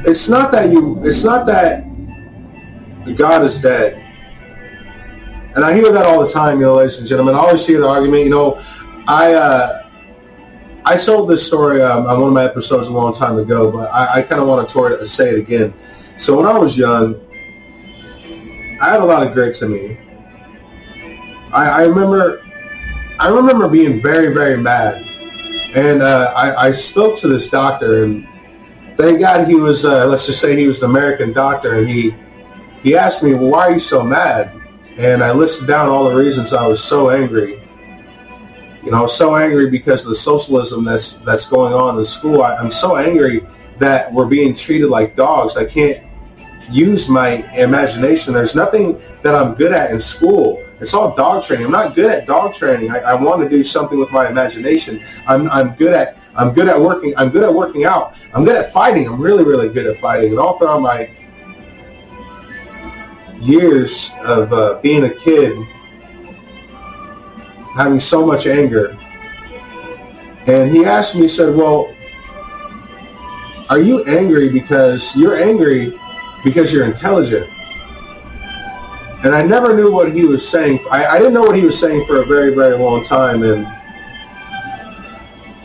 it's not that you. It's not that God is dead. And I hear that all the time, you know, ladies and gentlemen. I always hear the argument, you know, I uh, I told this story um, on one of my episodes a long time ago, but I, I kind of want to say it again. So when I was young, I had a lot of grit in me. I, I remember, I remember being very, very mad, and uh, I, I spoke to this doctor, and thank God he was, uh, let's just say he was an American doctor, and he he asked me, well, why are you so mad? And I listed down all the reasons I was so angry. You know, I was so angry because of the socialism that's that's going on in school. I, I'm so angry that we're being treated like dogs. I can't use my imagination. There's nothing that I'm good at in school. It's all dog training. I'm not good at dog training. I, I want to do something with my imagination. I'm, I'm good at I'm good at working. I'm good at working out. I'm good at fighting. I'm really really good at fighting. And all throughout my years of uh, being a kid, having so much anger. And he asked me, he said, well, are you angry because you're angry because you're intelligent? And I never knew what he was saying. I, I didn't know what he was saying for a very, very long time. And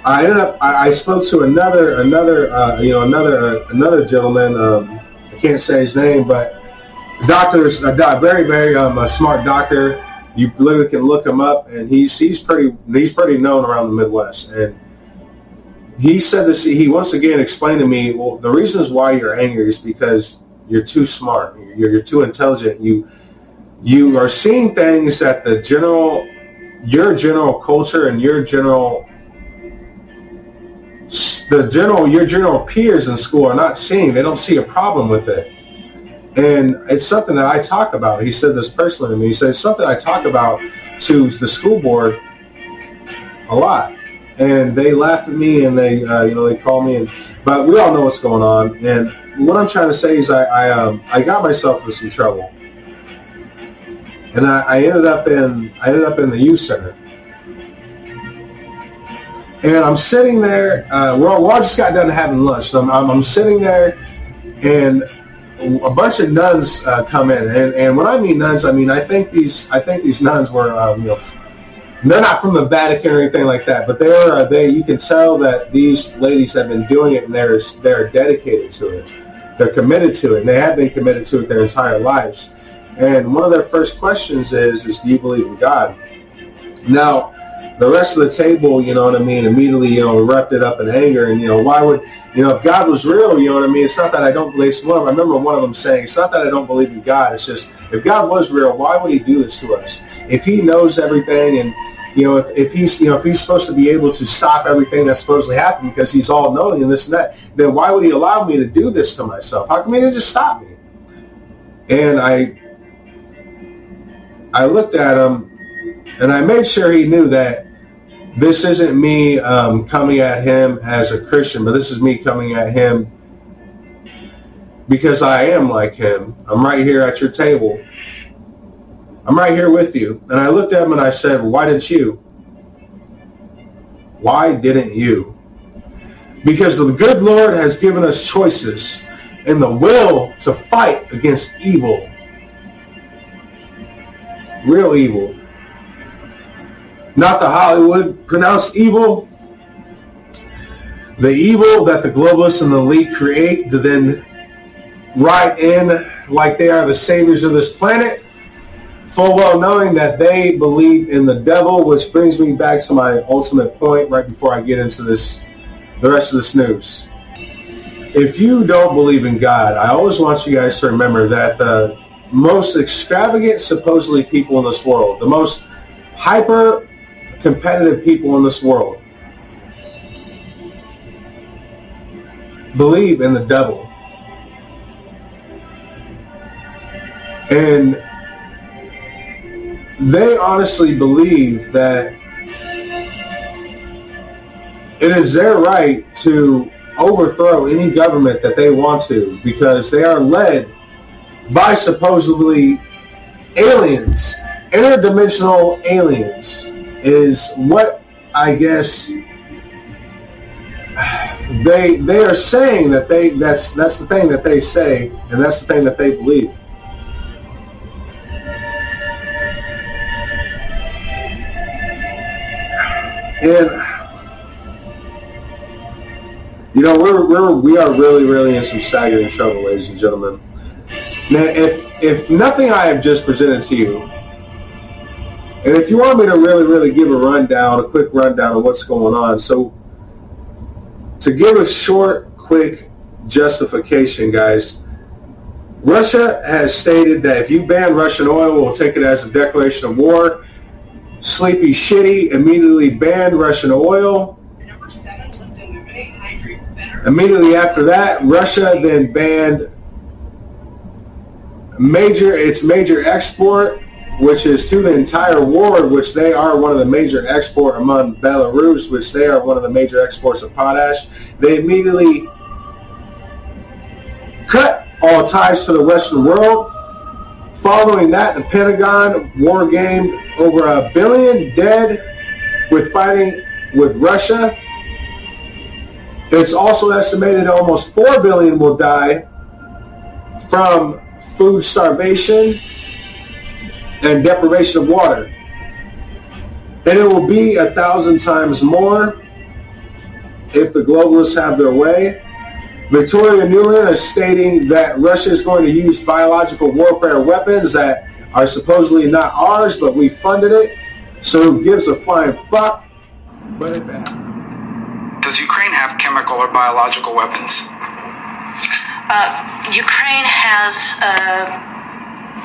I ended up, I, I spoke to another, another, uh, you know, another, uh, another gentleman. Um, I can't say his name, but doctor's a very very um, a smart doctor. You literally can look him up, and he's he's pretty he's pretty known around the Midwest. And he said this. He once again explained to me, well, the reasons why you're angry is because you're too smart. You're, you're too intelligent. You you are seeing things that the general your general culture and your general the general your general peers in school are not seeing. They don't see a problem with it. And it's something that I talk about. He said this personally to me. He said it's something I talk about to the school board a lot. And they laugh at me and they, uh, you know, they call me. And but we all know what's going on. And what I'm trying to say is I, I, um, I got myself into some trouble. And I, I ended up in, I ended up in the youth center. And I'm sitting there. Uh, we all, we all just got done having lunch. So I'm, I'm, I'm sitting there, and a bunch of nuns uh, come in, and, and when I mean nuns, I mean I think these I think these nuns were um, you know they're not from the Vatican or anything like that, but they're uh, they you can tell that these ladies have been doing it and they're they're dedicated to it, they're committed to it, and they have been committed to it their entire lives. And one of their first questions is is Do you believe in God? Now the rest of the table, you know what I mean, immediately, you know, erupted up in anger. And, you know, why would, you know, if God was real, you know what I mean? It's not that I don't believe, one, I remember one of them saying, it's not that I don't believe in God. It's just, if God was real, why would he do this to us? If he knows everything and, you know, if, if he's, you know, if he's supposed to be able to stop everything that's supposedly happening because he's all knowing and this and that, then why would he allow me to do this to myself? How come he didn't just stop me? And I, I looked at him and I made sure he knew that this isn't me um, coming at him as a Christian, but this is me coming at him because I am like him. I'm right here at your table. I'm right here with you. And I looked at him and I said, why didn't you? Why didn't you? Because the good Lord has given us choices and the will to fight against evil. Real evil. Not the Hollywood pronounced evil. The evil that the globalists and the elite create to then ride in like they are the saviors of this planet full well knowing that they believe in the devil, which brings me back to my ultimate point right before I get into this, the rest of this news. If you don't believe in God, I always want you guys to remember that the most extravagant, supposedly people in this world, the most hyper competitive people in this world, believe in the devil. And they honestly believe that it is their right to overthrow any government that they want to because they are led by supposedly aliens. Interdimensional aliens is what I guess they they are saying that they that's that's the thing that they say and that's the thing that they believe. And you know, we're, we're we are really, really in some staggering trouble, ladies and gentlemen. Now, if if nothing I have just presented to you, and if you want me to really, really give a rundown, a quick rundown of what's going on, so to give a short, quick justification, guys, Russia has stated that if you ban Russian oil, we'll take it as a declaration of war. Sleepy Shitty immediately banned Russian oil. Immediately after that, Russia then banned major its major export, which is to the entire world, which they are one of the major export among Belarus, which they are one of the major exports of potash. They immediately cut all ties to the Western world Following that, the Pentagon war gamed over a billion dead with fighting with Russia. It's also estimated almost 4 billion will die from food starvation and deprivation of water. And it will be a thousand times more if the globalists have their way. Victoria Nuland is stating that Russia is going to use biological warfare weapons that are supposedly not ours, but we funded it. So who gives a flying fuck? But it Does Ukraine have chemical or biological weapons? Uh, Ukraine has uh,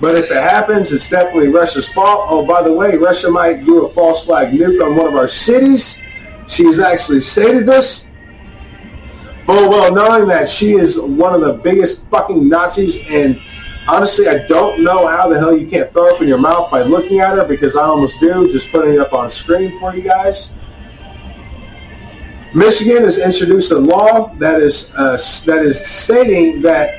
But if it happens, it's definitely Russia's fault. Oh, by the way, Russia might do a false flag nuke on one of our cities. She's actually stated this. Full well knowing that she is one of the biggest fucking Nazis and honestly, I don't know how the hell you can't throw up in your mouth by looking at her because I almost do, just putting it up on screen for you guys. Michigan has introduced a law that is uh, that is stating that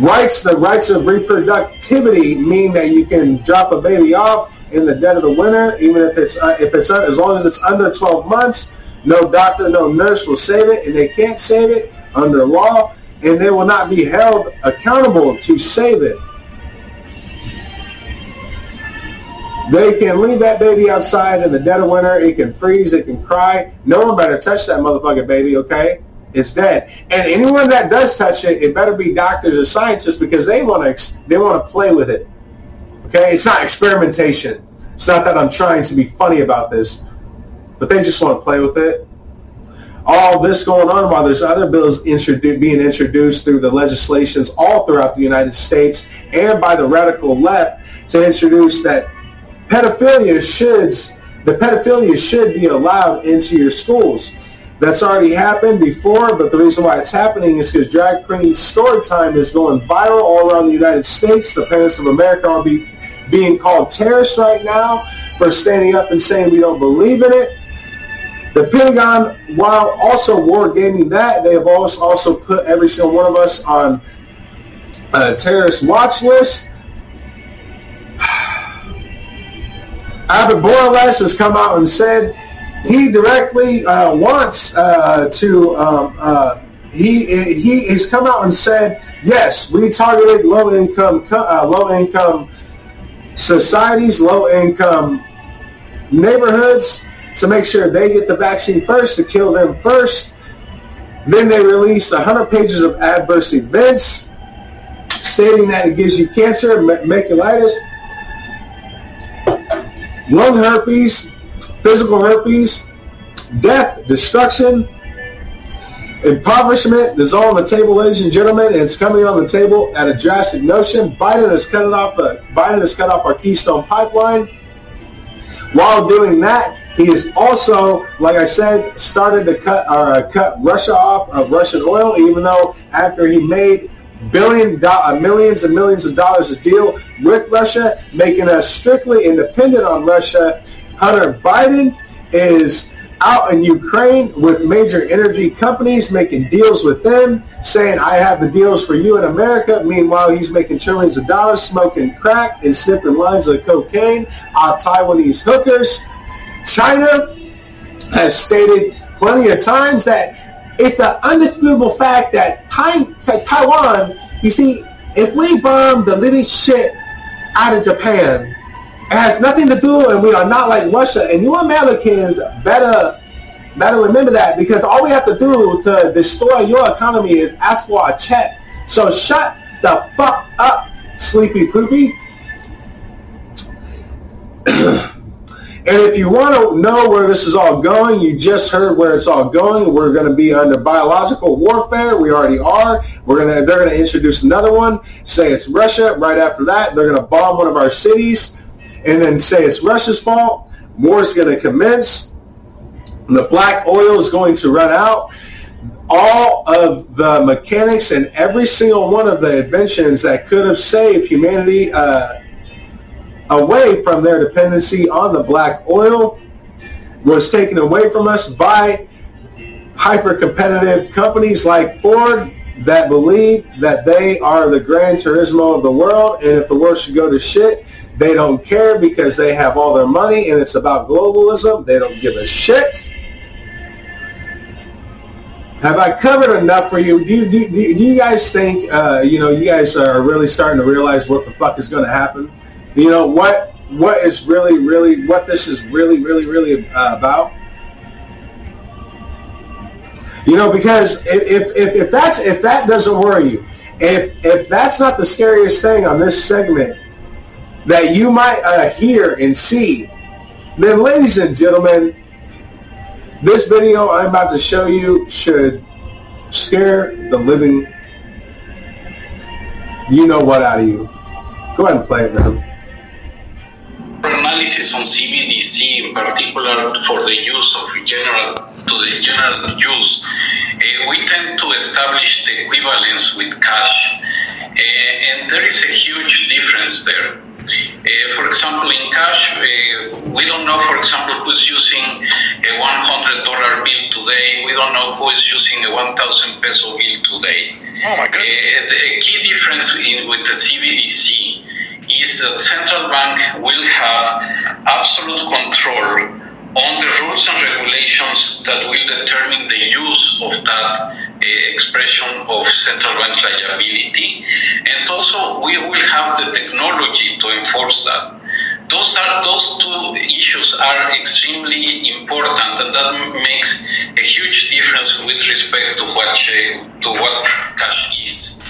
rights, the rights of reproductivity mean that you can drop a baby off in the dead of the winter, even if it's uh, if it's as long as it's under 12 months. No doctor, no nurse will save it, and they can't save it under law, and they will not be held accountable to save it. They can leave that baby outside in the dead of winter. It can freeze. It can cry. No one better touch that motherfucking baby, okay? It's dead. And anyone that does touch it, it better be doctors or scientists because they want to they want to play with it. Okay? It's not experimentation. It's not that I'm trying to be funny about this, but they just want to play with it. All this going on while there's other bills introdu- being introduced through the legislations all throughout the United States and by the radical left to introduce that pedophilia should the pedophilia should be allowed into your schools. That's already happened before, but the reason why it's happening is because drag queen story time is going viral all around the United States. The parents of America are be, being called terrorists right now for standing up and saying we don't believe in it. The Pentagon, while also wargaming that, they have also, put every single one of us on a terrorist watch list. Albert Bourlas has come out and said he directly uh, wants uh, to. Um, uh, he he has come out and said yes, we targeted low income uh, low income societies, low income neighborhoods to make sure they get the vaccine first to kill them first. Then they released 100 pages of adverse events stating that it gives you cancer, myocarditis, lung herpes, physical herpes, death, destruction, impoverishment is all on the table, ladies and gentlemen, and it's coming on the table at a drastic notion. Biden has cut off. The, Biden has cut off our Keystone Pipeline. While doing that, he has also, like I said, started to cut or uh, cut Russia off of Russian oil, even though after he made billion do- uh, millions and millions of dollars a deal with Russia, making us strictly independent on Russia. Hunter Biden is out in Ukraine with major energy companies, making deals with them, saying, I have the deals for you in America. Meanwhile, he's making trillions of dollars, smoking crack and sipping lines of cocaine on Taiwanese hookers. China has stated plenty of times that it's an undisputable fact that Taiwan, you see, if we bomb the living shit out of Japan, it has nothing to do, and we are not like Russia. And you Americans better better remember that because all we have to do to destroy your economy is ask for a check. So shut the fuck up, sleepy poopy. And if you want to know where this is all going, you just heard where it's all going. We're going to be under biological warfare. We already are. We're going to they're going to introduce another one. Say it's Russia. Right after that, they're going to bomb one of our cities, and then say it's Russia's fault. War is going to commence. The black oil is going to run out. All of the mechanics and every single one of the inventions that could have saved humanity. Uh, away from their dependency on the black oil was taken away from us by hyper-competitive companies like Ford that believe that they are the Gran Turismo of the world and if the world should go to shit, they don't care because they have all their money and it's about globalism. They don't give a shit. Have I covered enough for you? Do you, do, do you guys think, uh, you know, you guys are really starting to realize what the fuck is going to happen? you know what what is really really what this is really really really uh, about you know because if, if if that's if that doesn't worry you if if that's not the scariest thing on this segment that you might uh, hear and see. Then ladies and gentlemen this video i'm about to show you should scare the living you know what out of you. Go ahead and play it man. Analysis on CBDC in particular for the use of general to the general use, uh, we tend to establish the equivalence with cash, uh, and there is a huge difference there. Uh, for example, in cash, uh, we don't know, for example, who's using a $100 bill today. We don't know who is using a 1,000 peso bill today. Oh my goodness. Uh, the key difference in, with the CBDC is that central bank will have absolute control on the rules and regulations that will determine the use of that uh, expression of central bank liability. And also, we will have the technology to enforce that. Those are those two issues are extremely important, and that makes a huge difference with respect to what to what cash is.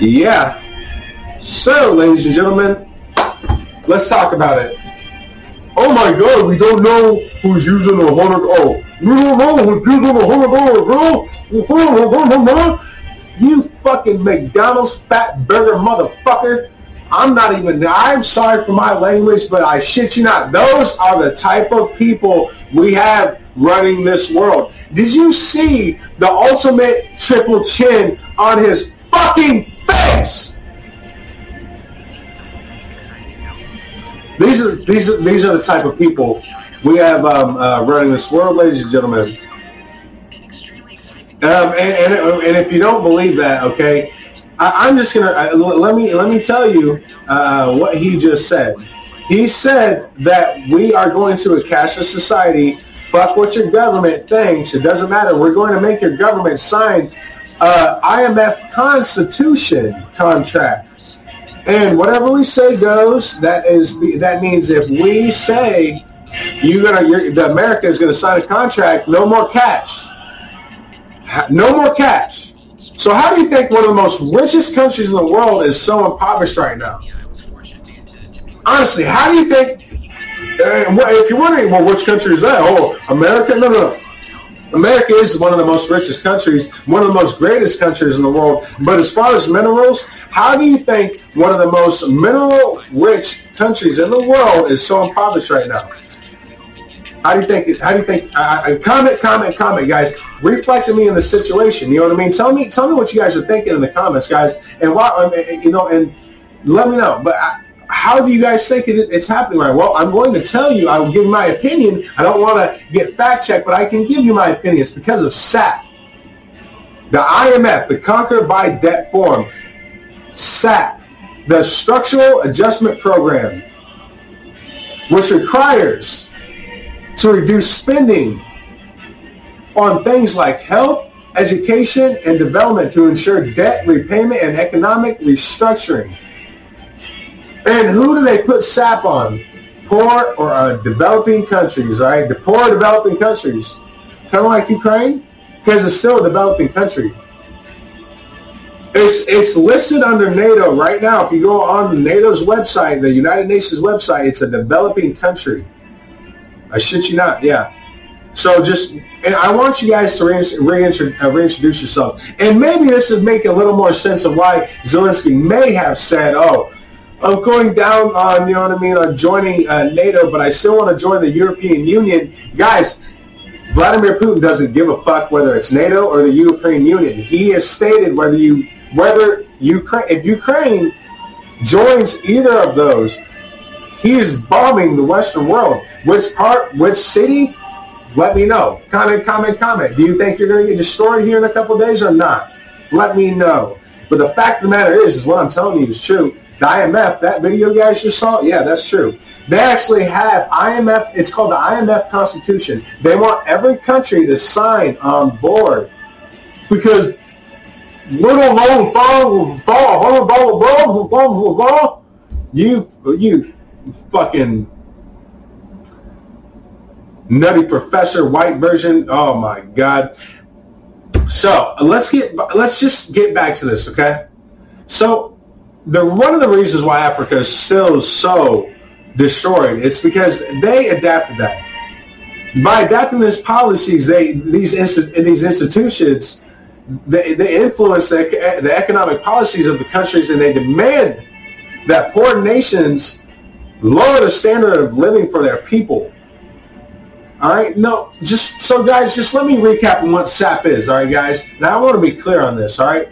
Yeah. So, ladies and gentlemen, let's talk about it. Oh my god, we don't know who's using a hundred oh. We don't know who's using a hundred dollar You fucking McDonald's fat burger motherfucker. I'm not even I'm sorry for my language, but I shit you not. Those are the type of people we have running this world. Did you see the ultimate triple chin on his fucking face? These are these are these are the type of people we have um, uh, running this world, ladies and gentlemen. Um, and, and, and if you don't believe that, okay, I, am just gonna let me let me tell you uh, what he just said. He said that we are going to a cashless society. Fuck what your government thinks. It doesn't matter. We're going to make your government sign uh, IMF Constitution contract. And whatever we say goes. That is that means if we say you're gonna, you're, the America is to sign a contract, no more cash, no more cash. So how do you think one of the most richest countries in the world is so impoverished right now? Honestly, how do you think? Uh, if you're wondering, well, which country is that? Oh, America? No, no, no. America is one of the most richest countries, one of the most greatest countries in the world. But as far as minerals, how do you think one of the most mineral rich countries in the world is so impoverished right now? How do you think? How do you think? Uh, comment, comment, comment, guys. Reflect me in the situation. You know what I mean? Tell me, tell me what you guys are thinking in the comments, guys. And why, you know, and let me know. But I, how do you guys think it, it's happening right? Well, I'm going to tell you. I will give my opinion. I don't want to get fact checked, but I can give you my opinion. It's because of SAP, the IMF, the Conquer by Debt Forum, SAP, the Structural Adjustment Program, which requires to reduce spending on things like health, education, and development to ensure debt repayment and economic restructuring. And who do they put SAP on? Poor or uh, developing countries, right? The poor developing countries. Kind of like Ukraine, because it's still a developing country. It's, it's listed under NATO right now. If you go on NATO's website, the United Nations website, it's a developing country. I shit you not, yeah. So just, and I want you guys to reintroduce, uh, reintroduce yourself. And maybe this would make a little more sense of why Zelensky may have said, oh, I'm going down on, you know what I mean, on joining uh, NATO, but I still want to join the European Union. Guys, Vladimir Putin doesn't give a fuck whether it's NATO or the European Union. He has stated whether you, whether Ukraine, if Ukraine joins either of those, he is bombing the Western world. Which part, which city? Let me know. Comment, comment, comment. Do you think you're going to get destroyed here in a couple days or not? Let me know. But the fact of the matter is, is what I'm telling you is true. IMF, that video you guys just saw, yeah, that's true. They actually have IMF, it's called the IMF Constitution. They want every country to sign on board because little long fall, you, you fucking nutty professor white version. Oh my God. So let's get, let's just get back to this, okay? So the one of the reasons why Africa is still so destroyed is because they adapted that. By adapting these policies, they these in these institutions they, they influence the, the economic policies of the countries and they demand that poor nations lower the standard of living for their people. All right, no, just so guys, just let me recap on what SAP is. All right, guys. Now I want to be clear on this. All right,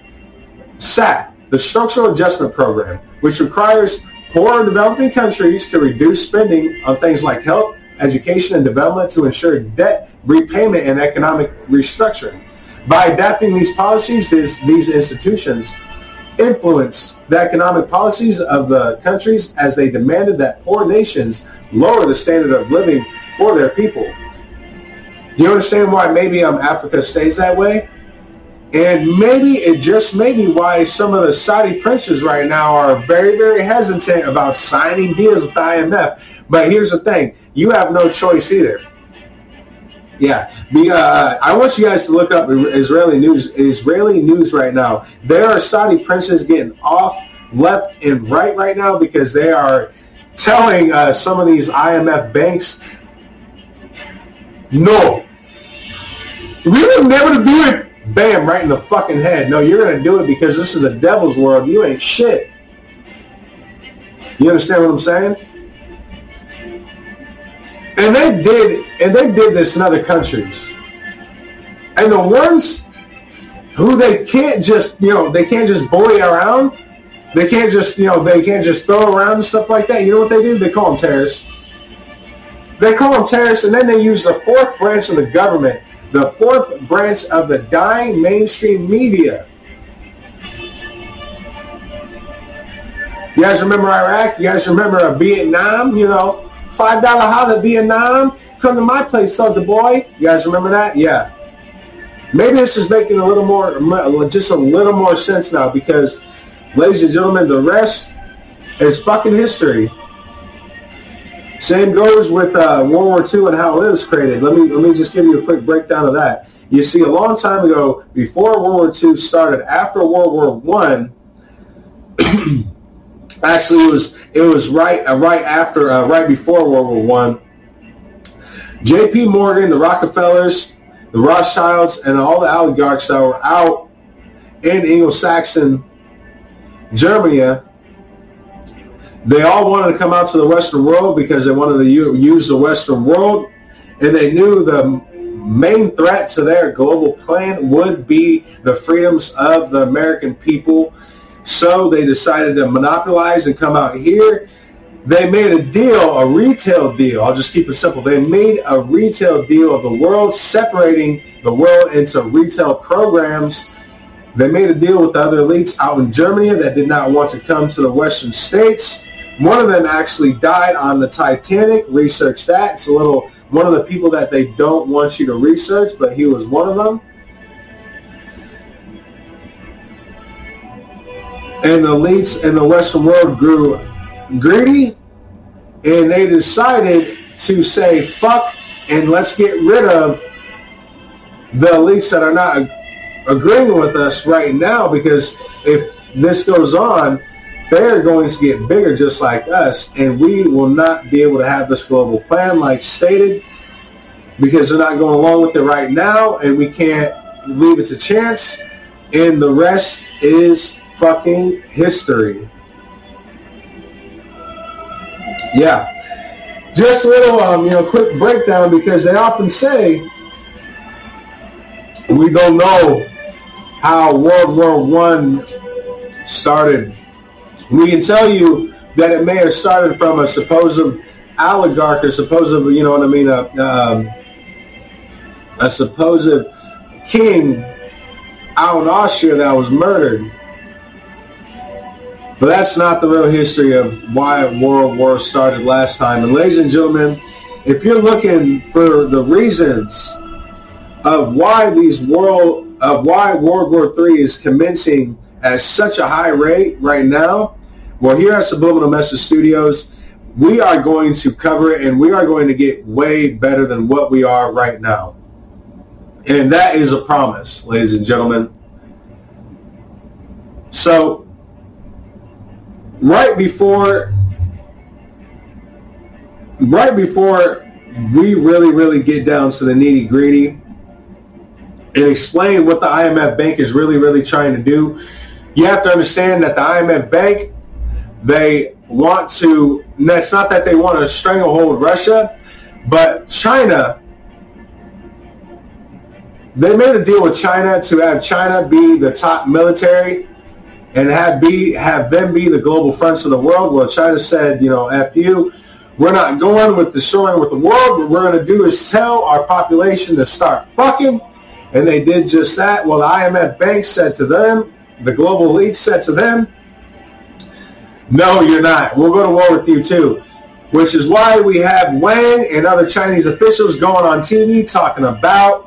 SAP the Structural Adjustment Program, which requires poor developing countries to reduce spending on things like health, education, and development to ensure debt repayment and economic restructuring. By adapting these policies, these, these institutions influence the economic policies of the countries as they demanded that poor nations lower the standard of living for their people. Do you understand why maybe um, Africa stays that way? And maybe it just maybe why some of the Saudi princes right now are very, very hesitant about signing deals with the IMF. But here's the thing. You have no choice either. Yeah, the, uh, I want you guys to look up Israeli news. Israeli news right now. There are Saudi princes getting off left and right right now because they are telling uh, some of these IMF banks, no, we will never do it. Bam, right in the fucking head. No, you're going to do it because this is the devil's world. You ain't shit. You understand what I'm saying? And they did, and they did this in other countries. And the ones who they can't just, you know, they can't just bully around. They can't just, you know, they can't just throw around and stuff like that. You know what they do? They call them terrorists. They call them terrorists, and then they use the fourth branch of the government, the fourth branch of the dying mainstream media. You guys remember Iraq? You guys remember Vietnam? You know, Five dollar holler Vietnam. Come to my place, Soldier Boy. You guys remember that? Yeah. Maybe this is making a little more, just a little more sense now because, ladies and gentlemen, the rest is fucking history. Same goes with uh, World War II and how it was created. Let me let me just give you a quick breakdown of that. You see, a long time ago, before World War II started, after World War One, Actually, it was it was right uh, right after uh, right before World War One. J.P. Morgan, the Rockefellers, the Rothschilds, and all the oligarchs that were out in Anglo-Saxon Germany, they all wanted to come out to the Western world because they wanted to use the Western world, and they knew the main threat to their global plan would be the freedoms of the American people so they decided to monopolize and come out here. They made a deal, a retail deal. I'll just keep it simple. They made a retail deal of the world, separating the world into retail programs. They made a deal with the other elites out in Germany that did not want to come to the Western states. One of them actually died on the Titanic. Research that. It's a little one of the people that they don't want you to research, but he was one of them. and the elites in the Western world grew greedy, and they decided to say fuck and let's get rid of the elites that are not agreeing with us right now because if this goes on, they're going to get bigger just like us, and we will not be able to have this global plan like stated because they're not going along with it right now, and we can't leave it to chance. And the rest is fucking history. Yeah. Just a little, um, you know, quick breakdown because they often say we don't know how World War One started. We can tell you that it may have started from a supposed oligarch or supposed, you know what I mean, a, um, a supposed king out in Austria that was murdered. But that's not the real history of why World War started last time. And ladies and gentlemen, if you're looking for the reasons of why these world of why World War III is commencing at such a high rate right now, well, here at Subliminal Message Studios, we are going to cover it and we are going to get way better than what we are right now. And that is a promise, ladies and gentlemen. So right before right before we really really get down to the nitty gritty and explain what the IMF bank is really really trying to do you have to understand that the IMF bank they want to it's not that they want to stranglehold Russia but China they made a deal with China to have China be the top military and have be have them be the global fronts of the world. Well, China said, you know, F you. We're not going with destroying with the world. What we're going to do is tell our population to start fucking. And they did just that. Well, the IMF bank said to them, the global elite said to them, no, you're not. We'll go to war with you too. Which is why we have Wang and other Chinese officials going on TV talking about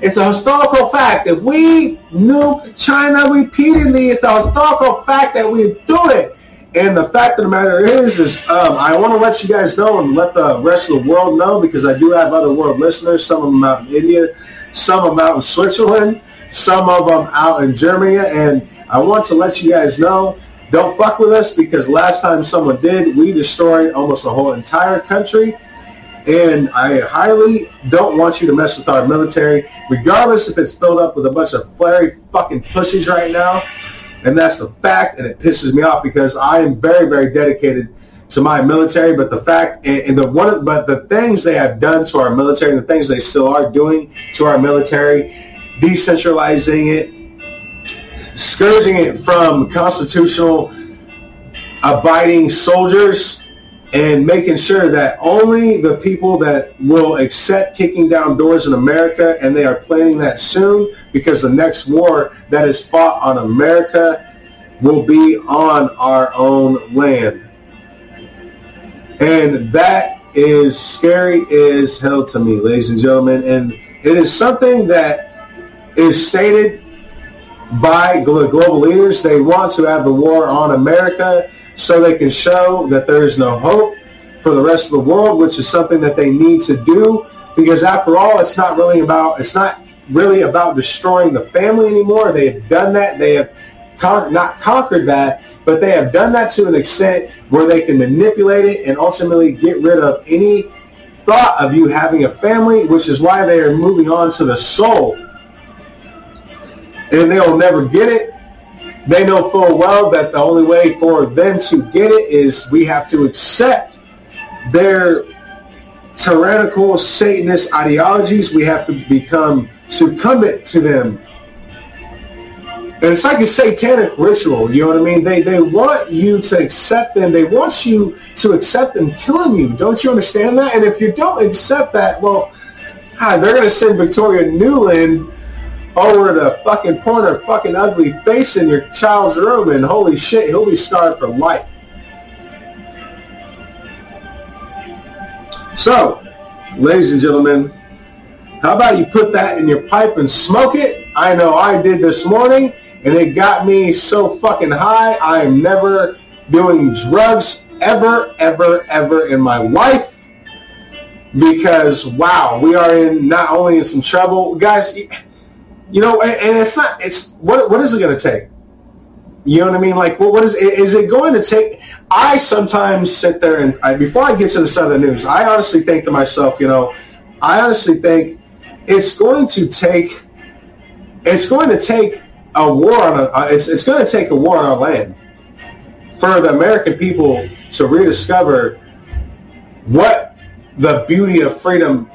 It's a historical fact. If we nuke China repeatedly, it's a historical fact that we do it. And the fact of the matter is, is um, I want to let you guys know and let the rest of the world know because I do have other world listeners. Some of them out in India, some of them out in Switzerland, some of them out in Germany. And I want to let you guys know, don't fuck with us because last time someone did, we destroyed almost a whole entire country. And I highly don't want you to mess with our military, regardless if it's filled up with a bunch of flary fucking pussies right now and that's the fact, and it pisses me off because I am very, very dedicated to my military. But the fact and, and the one, of but the things they have done to our military, and the things they still are doing to our military, decentralizing it, scourging it from constitutional abiding soldiers and making sure that only the people that will accept kicking down doors in America, and they are planning that soon, because the next war that is fought on America will be on our own land. And that is scary as hell to me, ladies and gentlemen. And it is something that is stated by global leaders. They want to have the war on America so they can show that there is no hope for the rest of the world, which is something that they need to do because after all, it's not really about, it's not really about destroying the family anymore. They have done that. They have con- not conquered that, but they have done that to an extent where they can manipulate it and ultimately get rid of any thought of you having a family, which is why they are moving on to the soul. And they'll never get it they know full well that the only way for them to get it is we have to accept their tyrannical Satanist ideologies. We have to become succumbent to them. And it's like a satanic ritual, you know what I mean? They, they want you to accept them. They want you to accept them killing you. Don't you understand that? And if you don't accept that, well, God, they're going to send Victoria Nuland over the fucking point her fucking ugly face in your child's room and holy shit, he'll be scarred for life. So, ladies and gentlemen, how about you put that in your pipe and smoke it? I know I did this morning and it got me so fucking high. I am never doing drugs ever, ever, ever in my life because wow, we are in not only in some trouble, guys you know, and, and it's not. It's what what is it going to take? You know what I mean? Like, what, what is is it going to take? I sometimes sit there and I, before I get to the Southern news, I honestly think to myself, you know, I honestly think it's going to take it's going to take a war on a it's, it's going to take a war on our land for the American people to rediscover what the beauty of freedom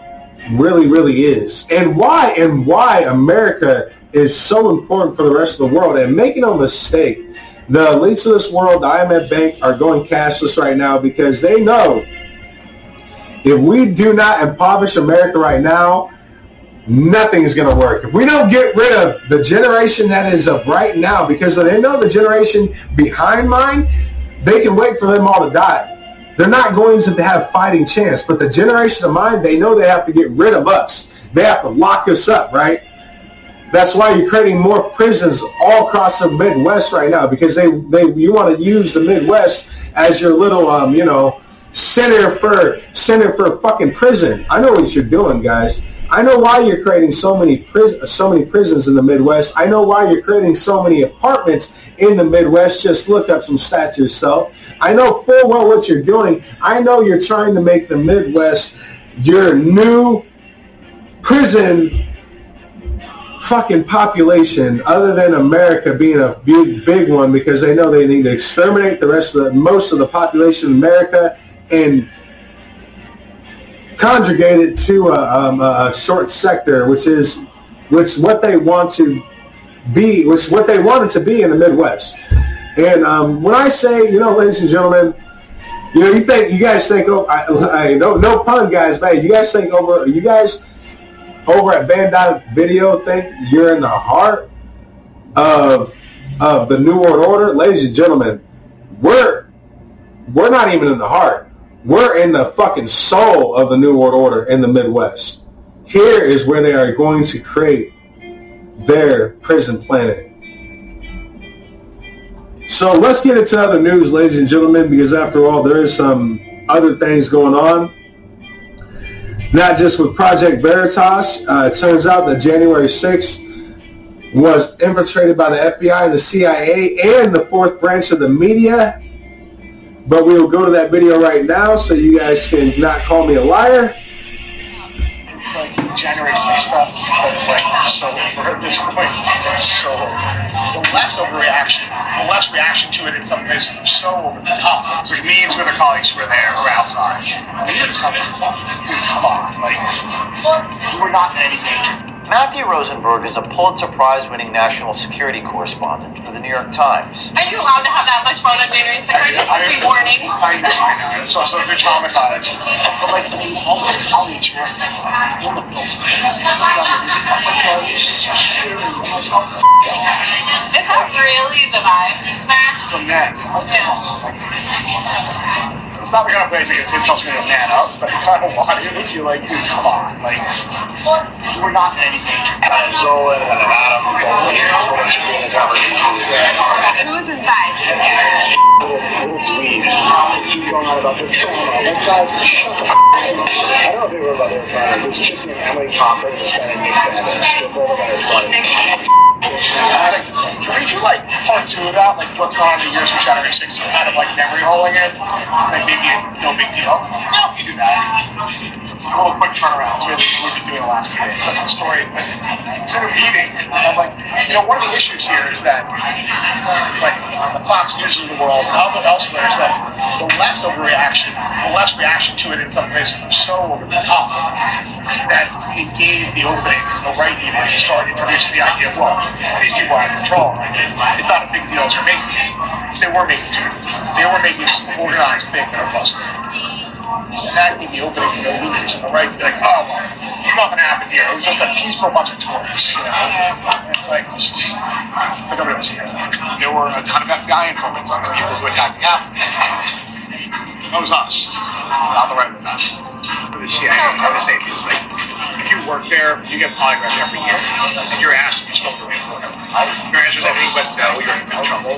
really, really is. And why and why America is so important for the rest of the world. And making no mistake, the elites of this world, the IMF Bank, are going cashless right now because they know if we do not impoverish America right now, nothing is going to work. If we don't get rid of the generation that is of right now, because they know the generation behind mine, they can wait for them all to die. They're not going to have fighting chance. But the generation of mine, they know they have to get rid of us. They have to lock us up, right? That's why you're creating more prisons all across the Midwest right now because they, they you want to use the Midwest as your little um, you know center for center for fucking prison. I know what you're doing, guys. I know why you're creating so many pris- so many prisons in the Midwest. I know why you're creating so many apartments in the Midwest. Just look up some stats yourself. I know full well what you're doing. I know you're trying to make the Midwest your new prison fucking population other than America being a big, big one because they know they need to exterminate the rest of the, most of the population in America and conjugate it to a, um, a short sector, which is which what they want to be, which what they wanted to be in the Midwest. And um, when I say, you know, ladies and gentlemen, you know, you think you guys think, oh, I, I, no, no pun, guys, but you guys think over, you guys over at banned.video think you're in the heart of of the New World Order, ladies and gentlemen. We're we're not even in the heart. We're in the fucking soul of the New World Order in the Midwest. Here is where they are going to create their prison planet. So let's get into other news, ladies and gentlemen, because after all, there is some other things going on. Not just with Project Veritas. Uh, it turns out that January 6th was infiltrated by the FBI and the CIA and the fourth branch of the media. But we will go to that video right now so you guys can not call me a liar. Like January 6th stuff like so at this point so the less overreaction, the less reaction to it in some ways so over the top, which means with their colleagues were there or outside. Having fun. Dude, come on. Like, we're not in any danger. Matthew Rosenberg is a Pulitzer Prize winning national security correspondent for the New York Times. Are you allowed to have that much fun on January 6th? Or just be warning? I know, I know. So, so if you're traumatized, but like all those colleagues were in the building. Is that really the vibe there? From men. It's not the kind of place that gets tells me to man up, but I kind of want to. You're like, dude, come on. Like, we're not in any danger. And Zolan and an Adam going here for what should be in the conversation. Who's inside? Little dweebs. They keep going on about their trauma. Like, guys, shut the f I don't know if they were about their trauma. This chick named Emily Cochrane and this guy named Nick Fandos. They're both about their 20s. Can we do like part two about? Like, what's going on in the years from January 6th? Kind of like memory holing it? Like, maybe it's no big deal? Yeah, we do that. A little quick turnaround. So we've been doing the last few days. That's the story. But in a meeting, I'm like, you know, one of the issues here is that, like, on the Fox News of the world, and elsewhere, is that the less overreaction, the less reaction to it in some ways was so over the top that it gave the opening, the right needed to start introducing the idea of, well, these people are control. It's not a big deal as it. They were making it. They were making this organized thing that it wasn't. And that gave the opening the leaders on the right to be like, oh, well, it's not going to happen here. It was just a peaceful bunch of tourists, you know? It's like, this is, nobody was here. There were a ton of FBI informants on the people who attacked the Capitol. That was us, not the right. For the CIA, I would say, like, if you work there, you get polygraphs every year, and you're asked if you spoke to me it. Your answer is anything but no, you're in trouble.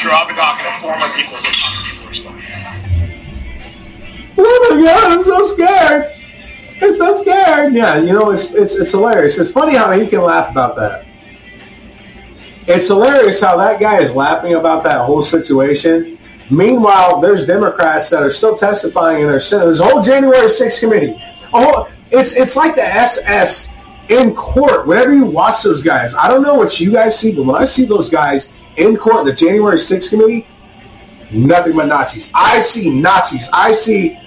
Your obligation to former people who spoke. Oh my god, I'm so scared. I'm so scared. Yeah, you know, it's, it's, it's hilarious. It's funny how he can laugh about that. It's hilarious how that guy is laughing about that whole situation. Meanwhile, there's Democrats that are still testifying in their Senate. There's a whole January 6th committee. A whole, it's, it's like the SS in court. Whenever you watch those guys, I don't know what you guys see, but when I see those guys in court, the January 6th committee, nothing but Nazis. I see Nazis. I see.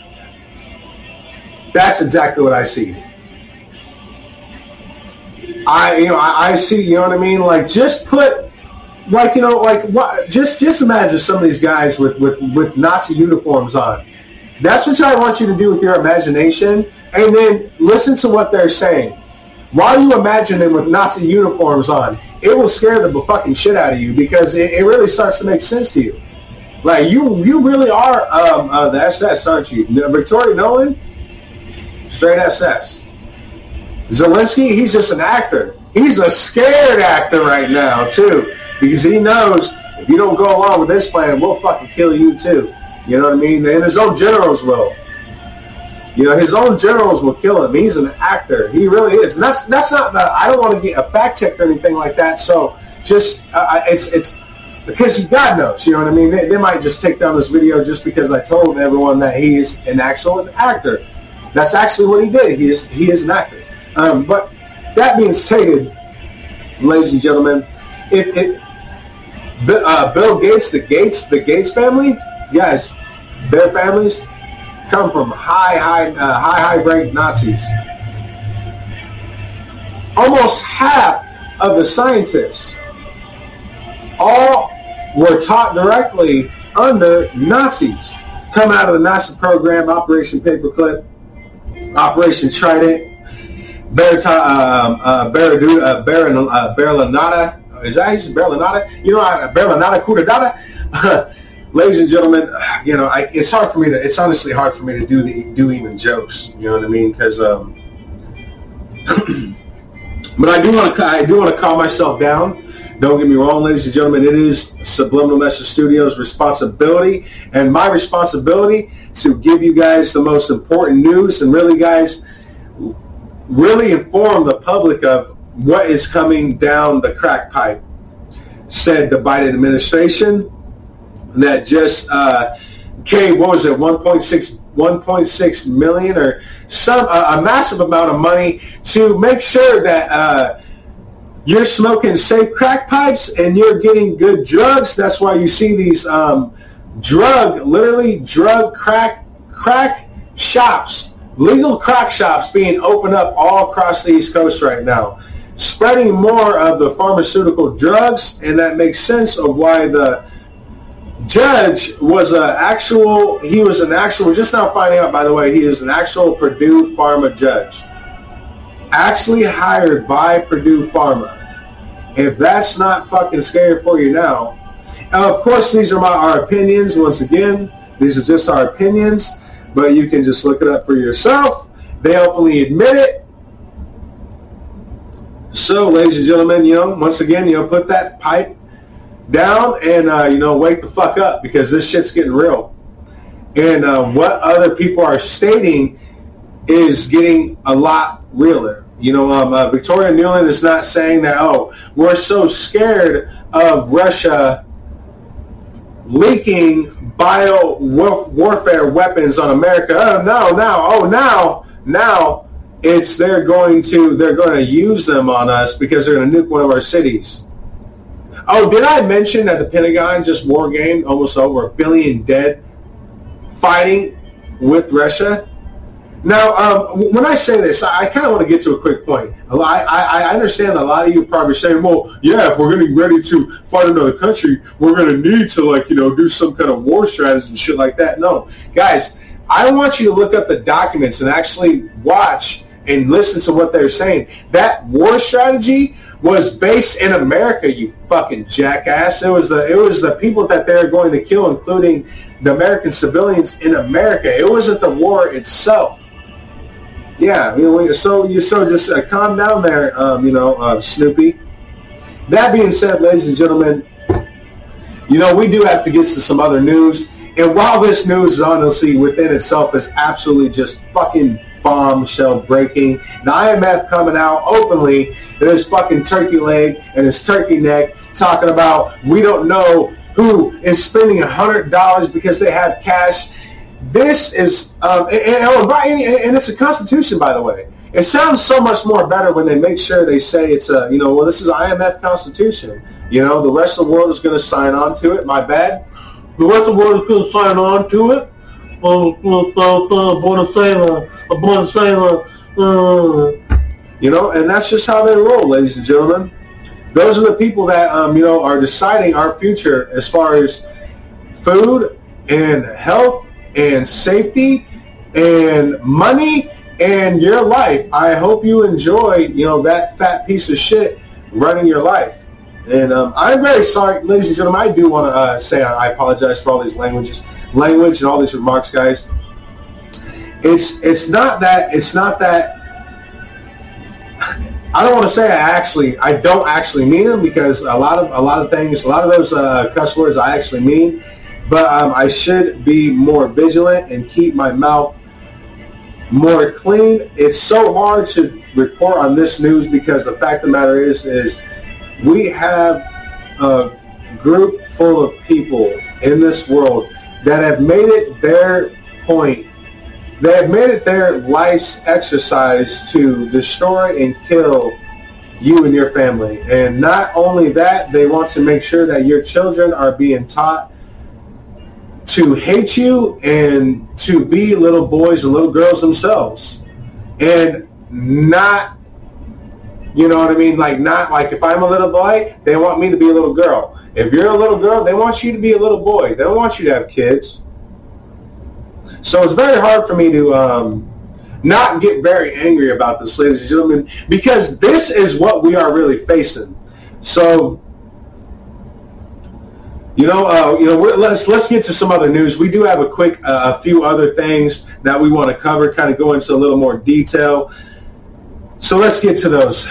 That's exactly what I see. I you know I, I see you know what I mean. Like just put like you know like what just just imagine some of these guys with with with Nazi uniforms on. That's what I want you to do with your imagination, and then listen to what they're saying. While you imagine them with Nazi uniforms on, it will scare the fucking shit out of you because it, it really starts to make sense to you. Like you, you really are um, uh, the SS, aren't you? Victoria Nuland, straight SS. Zelensky, he's just an actor. He's a scared actor right now too, because he knows if you don't go along with this plan, we'll fucking kill you too. You know what I mean? And his own generals will. You know, his own generals will kill him. He's an actor. He really is. And that's that's not. The, I don't want to get a fact check or anything like that. So just uh, it's it's because God knows, you know what I mean? They, they, might just take down this video just because I told everyone that he's an excellent actor. That's actually what he did. He is, he is an actor. Um, but that being stated, ladies and gentlemen, it, it uh, Bill Gates, the Gates, the Gates family, guys, their families come from high, high, uh, high, high rank Nazis. Almost half of the scientists all were taught directly under Nazis. Coming out of the Nazi program, Operation Paperclip, Operation Trident, Berta, um, uh, Baraduda, uh, Baron, uh, Berlinata, is that his Berlinata? You know, uh, Berlinata Curadata? Ladies and gentlemen, you know, I, it's hard for me to, it's honestly hard for me to do the, do even jokes, you know what I mean? Because, um, but I do want to I do want to calm myself down. Don't get me wrong, ladies and gentlemen. It is Subliminal Message Studios' responsibility and my responsibility to give you guys the most important news and really, guys, really inform the public of what is coming down the crack pipe. Said the Biden administration that just uh, came, what was it, 1.6 1.6 million or some uh, a massive amount of money to make sure that uh, you're smoking safe crack pipes and you're getting good drugs. That's why you see these um, drug, literally drug crack crack shops, legal crack shops being opened up all across the East Coast right now, spreading more of the pharmaceutical drugs, and that makes sense of why the judge was an actual, he was an actual, we're just now finding out, by the way, he is an actual Purdue Pharma judge. Actually hired by Purdue Pharma. If that's not fucking scary for you now, and of course, these are my our opinions. Once again, these are just our opinions, but you can just look it up for yourself. They openly admit it. So, ladies and gentlemen, you know, once again, you know, put that pipe down and uh, you know wake the fuck up because this shit's getting real. And uh, what other people are stating is getting a lot realer. You know, um, uh, Victoria Nuland is not saying that. Oh, we're so scared of Russia leaking bio warfare weapons on America. Oh no, now, oh now, now it's they're going to they're going to use them on us because they're going to nuke one of our cities. Oh, did I mention that the Pentagon just war gamed almost over a billion dead fighting with Russia? Now, um, when I say this, I, kind of want to get to a quick point. I, I, I, understand a lot of you probably saying, well, yeah, if we're getting ready to fight another country, we're going to need to, like, you know, do some kind of war strategy and shit like that. No. Guys, I want you to look up the documents and actually watch and listen to what they're saying. That war strategy was based in America, you fucking jackass. It was the it was the people that they're going to kill, including the American civilians in America. It wasn't the war itself. Yeah, you know, so you so just uh, calm down there, um, you know, uh, Snoopy. That being said, ladies and gentlemen, you know we do have to get to some other news. And while this news is honestly within itself is absolutely just fucking bombshell breaking. The IMF coming out openly with his fucking turkey leg and his turkey neck talking about we don't know who is spending a hundred dollars because they have cash. This is um, and, and, oh, and it's a constitution, by the way. It sounds so much more better when they make sure they say it's a you know well this is IMF constitution. You know the rest of the world is going to sign on to it. My bad. The rest of the world is going to sign on to it. Oh, oh, oh, Buenos Buenos You know, and that's just how they roll, ladies and gentlemen. Those are the people that um, you know are deciding our future as far as food and health and safety and money and your life. I hope you enjoy, you know, that fat piece of shit running your life. And um, I'm very sorry, ladies and gentlemen. I do want to uh, say I apologize for all these languages language and all these remarks, guys. It's it's not that it's not that I don't want to say I actually I don't actually mean them because a lot of a lot of things a lot of those uh, cuss words I actually mean, but um, I should be more vigilant and keep my mouth more clean. It's so hard to report on this news because the fact of the matter is is we have a group full of people in this world that have made it their point, they have made it their life's exercise to destroy and kill you and your family. And not only that, they want to make sure that your children are being taught to hate you and to be little boys and little girls themselves. And not, you know what I mean? Like not like if I'm a little boy, they want me to be a little girl. If you're a little girl, they want you to be a little boy. They don't want you to have kids. So it's very hard for me to um, not get very angry about this, ladies and gentlemen, because this is what we are really facing. So, you know, uh, you know, let's let's get to some other news. We do have a quick, uh, a few other things that we want to cover, kind of go into a little more detail. So let's get to those.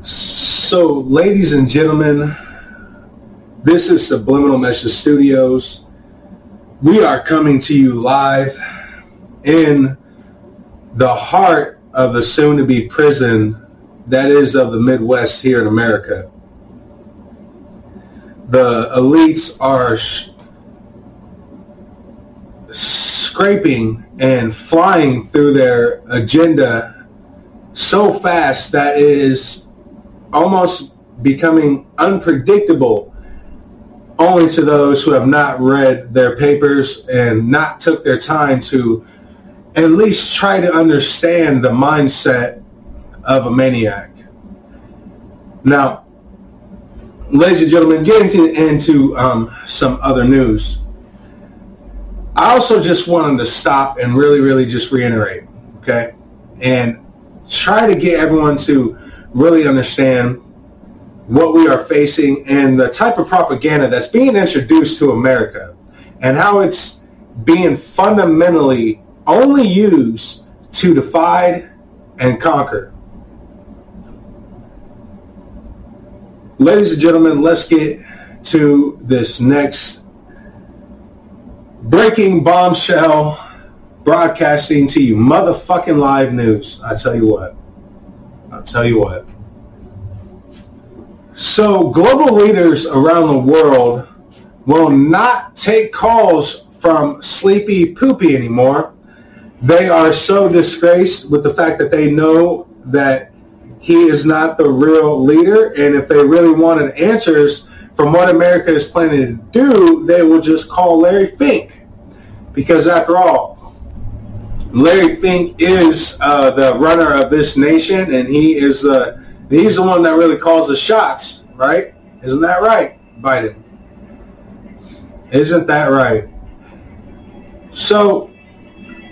So, ladies and gentlemen, this is Subliminal Message Studios. We are coming to you live in the heart of the soon-to-be prison that is of the Midwest here in America. The elites are sh- scraping and flying through their agenda so fast that it is almost becoming unpredictable only to those who have not read their papers and not took their time to at least try to understand the mindset of a maniac. Now, ladies and gentlemen, getting to, into um, some other news. I also just wanted to stop and really, really just reiterate, okay, and try to get everyone to really understand what we are facing and the type of propaganda that's being introduced to America and how it's being fundamentally only used to divide and conquer. Ladies and gentlemen, let's get to this next breaking bombshell broadcasting to you motherfucking live news. I tell you what. I'll tell you what. So global leaders around the world will not take calls from Sleepy Poopy anymore. They are so disgraced with the fact that they know that he is not the real leader. And if they really wanted answers from what America is planning to do, they will just call Larry Fink. Because after all, Larry Fink is uh, the runner of this nation, and he is the he's the one that really calls the shots, right? Isn't that right, Biden? Isn't that right? So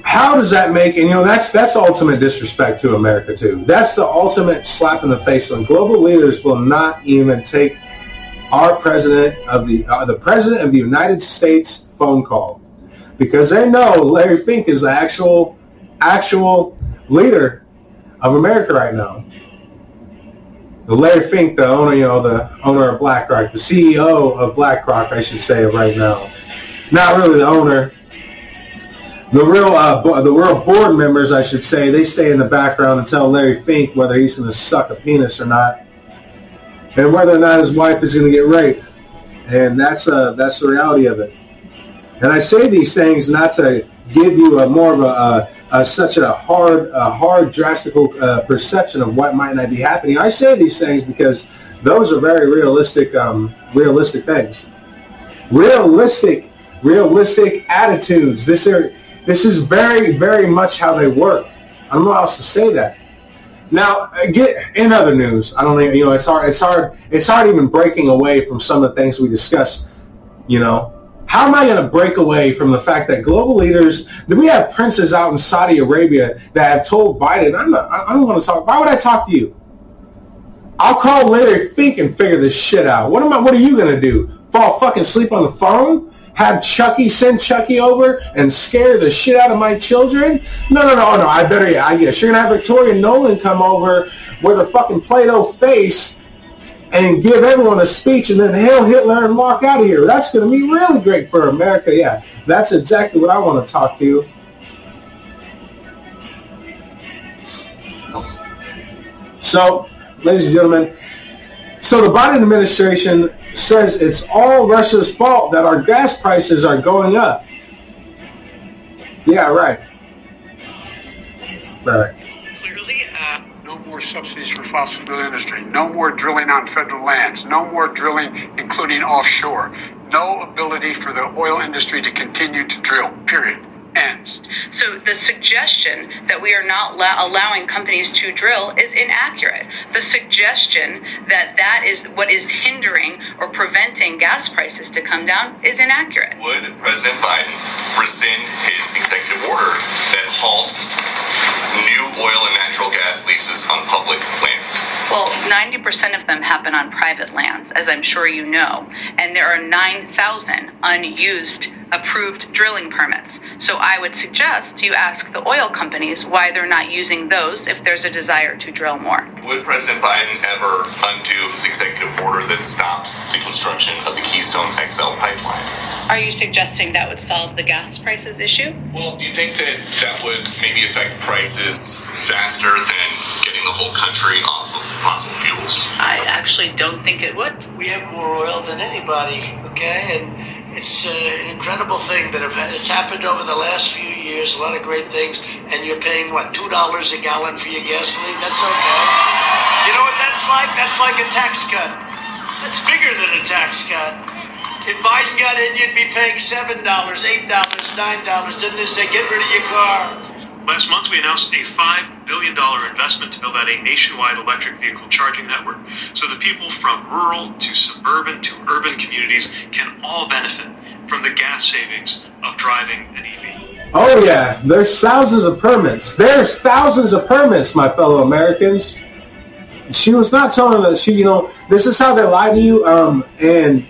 how does that make and you know that's that's ultimate disrespect to America too. That's the ultimate slap in the face when global leaders will not even take our president of the uh, the president of the United States phone call because they know Larry Fink is the actual actual leader of America right now. Larry Fink, the owner, you know, the owner of BlackRock, the CEO of BlackRock, I should say, right now. Not really the owner. The real, uh, the real board members, I should say, they stay in the background and tell Larry Fink whether he's going to suck a penis or not, and whether or not his wife is going to get raped. And that's uh, that's the reality of it. And I say these things not to give you a more of a, a, a such a hard, a hard, drastic uh, perception of what might not be happening. I say these things because those are very realistic, um, realistic things. Realistic, realistic attitudes. This are this is very, very much how they work. I don't know how else to say that. Now, get in other news. I don't think you know. It's hard. It's hard. It's hard even breaking away from some of the things we discussed. You know, how am I going to break away from the fact that global leaders, that we have princes out in Saudi Arabia that have told Biden, I'm not, I don't want to talk. Why would I talk to you? I'll call Larry Fink and figure this shit out. What am I? What are you going to do? Fall fucking asleep on the phone? Have Chucky send Chucky over and scare the shit out of my children? No, no, no, no. I better. I guess you're gonna have Victoria Nuland come over with a fucking Play-Doh face and give everyone a speech and then hail Hitler and walk out of here. That's going to be really great for America. Yeah, that's exactly what I want to talk to you. So, ladies and gentlemen, so the Biden administration says it's all Russia's fault that our gas prices are going up. Yeah, right. Right. Subsidies for fossil fuel industry. No more drilling on federal lands. No more drilling, including offshore. No ability for the oil industry to continue to drill. Period ends. So the suggestion that we are not la- allowing companies to drill is inaccurate. The suggestion that that is what is hindering or preventing gas prices to come down is inaccurate. Would President Biden rescind his executive order that halts new oil and natural gas leases on public lands? Well, 90% of them happen on private lands, as I'm sure you know, and there are 9,000 unused approved drilling permits. So I would suggest you ask the oil companies why they're not using those if there's a desire to drill more. Would President Biden ever undo his executive order that stopped the construction of the Keystone XL pipeline? Are you suggesting that would solve the gas prices issue? Well, do you think that that would maybe affect prices faster than getting the whole country off of fossil fuels? I actually don't think it would. We have more oil than anybody, okay? And it's uh, an incredible thing that have, it's happened over the last few years. A lot of great things, and you're paying what two dollars a gallon for your gasoline? That's okay. You know what that's like? That's like a tax cut. That's bigger than a tax cut. If Biden got in, you'd be paying seven dollars, eight dollars, nine dollars. Didn't they say get rid of your car? Last month, we announced a $5 billion investment to build out a nationwide electric vehicle charging network so that people from rural to suburban to urban communities can all benefit from the gas savings of driving an EV. Oh yeah, there's thousands of permits. There's thousands of permits, my fellow Americans. She was not telling us. She, you know, this is how they lie to you. Um, and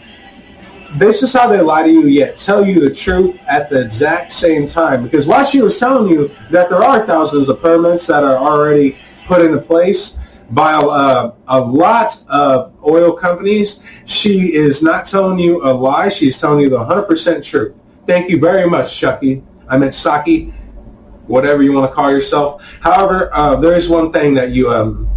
this is how they lie to you yet tell you the truth at the exact same time. Because while she was telling you that there are thousands of permits that are already put into place by uh, a lot of oil companies, she is not telling you a lie. She's telling you the 100% truth. Thank you very much, Chucky. I meant Psaki, whatever you want to call yourself. However, uh, there is one thing that you um,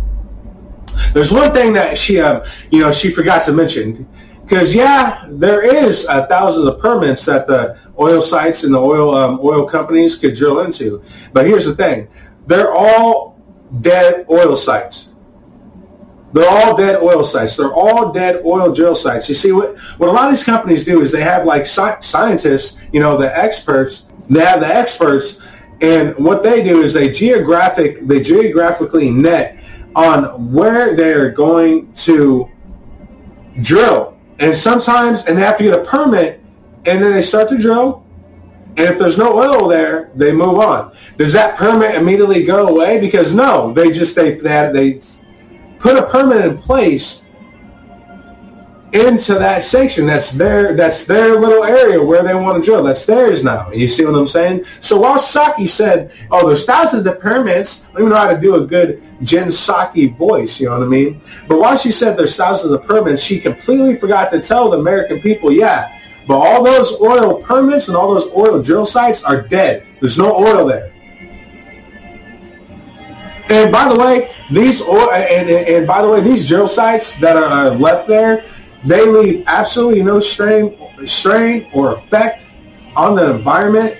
there's one thing that she um, you know she forgot to mention because yeah, there is uh, thousands of permits that the oil sites and the oil um, oil companies could drill into. But here's the thing: they're all dead oil sites. They're all dead oil sites. They're all dead oil drill sites. You see, what what a lot of these companies do is they have like sci- scientists, you know, the experts. They have the experts, and what they do is they geographic they geographically net on where they're going to drill and sometimes, and they have to get a permit, and then they start to drill. And if there's no oil there, they move on. Does that permit immediately go away? Because no, they just they they, they put a permit in place into that section. That's their that's their little area where they want to drill. That's theirs now. You see what I'm saying? So while Psaki said, "Oh, there's thousands of permits," I don't even know how to do a good Jen Psaki voice. You know what I mean? But while she said there's thousands of permits, she completely forgot to tell the American people, "Yeah, but all those oil permits and all those oil drill sites are dead. There's no oil there." And by the way, these oil and, and, and by the way, these drill sites that are left there they leave absolutely no strain, strain or effect on the environment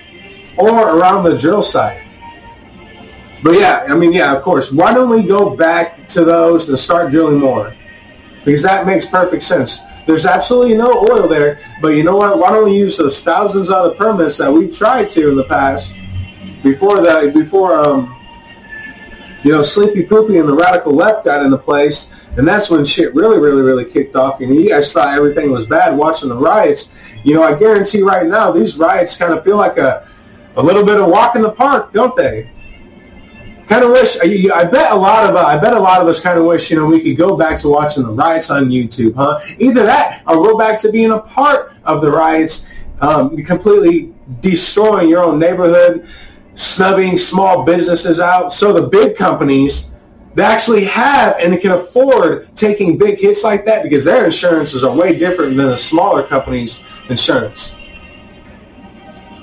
or around the drill site. But yeah, I mean, yeah, of course. Why don't we go back to those and start drilling more? Because that makes perfect sense. There's absolutely no oil there, but you know what? Why don't we use those thousands of other permits that we've tried to in the past before that, before um, you know, Sleepy Poopy and the radical left got into place and that's when shit really, really, really kicked off. You know, you guys thought everything was bad watching the riots. You know, I guarantee right now these riots kind of feel like a, a little bit of walk in the park, don't they? Kind of wish. I bet a lot of uh, I bet a lot of us kind of wish you know we could go back to watching the riots on YouTube, huh? Either that or go back to being a part of the riots, um, completely destroying your own neighborhood, snubbing small businesses out, so the big companies they actually have and can afford taking big hits like that because their insurances are way different than the smaller companies' insurance.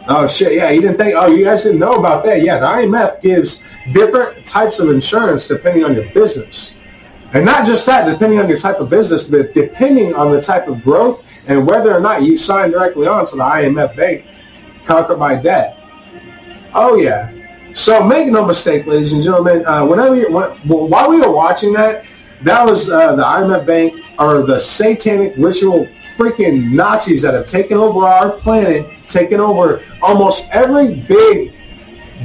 Oh shit! Yeah, you didn't think? Oh, you guys didn't know about that? Yeah, the IMF gives different types of insurance depending on your business, and not just that, depending on your type of business, but depending on the type of growth and whether or not you sign directly on to the IMF bank conquered by debt. Oh yeah, so make no mistake, ladies and gentlemen, uh, whenever you, when, while we were watching that, that was uh, the IMF Bank or the satanic ritual freaking Nazis that have taken over our planet, taken over almost every big,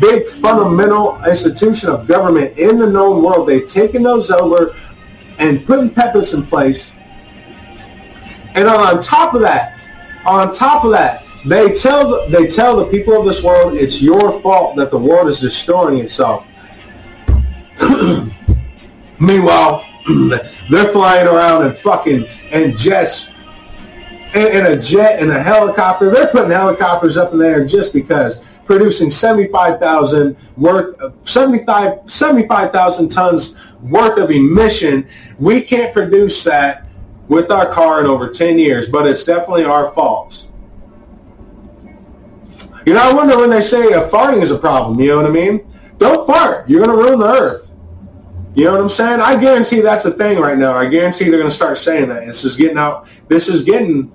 big fundamental institution of government in the known world. They've taken those over and putting puppets in place. And on top of that, on top of that, they tell they tell the people of this world it's your fault that the world is destroying itself. Meanwhile, they're flying around and fucking and and, and a jet and a helicopter. They're putting helicopters up in there just because producing 75,000 worth of 75 75,000 tons worth of emission. We can't produce that with our car in over 10 years, but it's definitely our fault. You know, I wonder when they say farting is a problem, you know what I mean? Don't fart. You're going to ruin the earth. You know what I'm saying? I guarantee that's a thing right now. I guarantee they're going to start saying that. This is getting out. This is getting.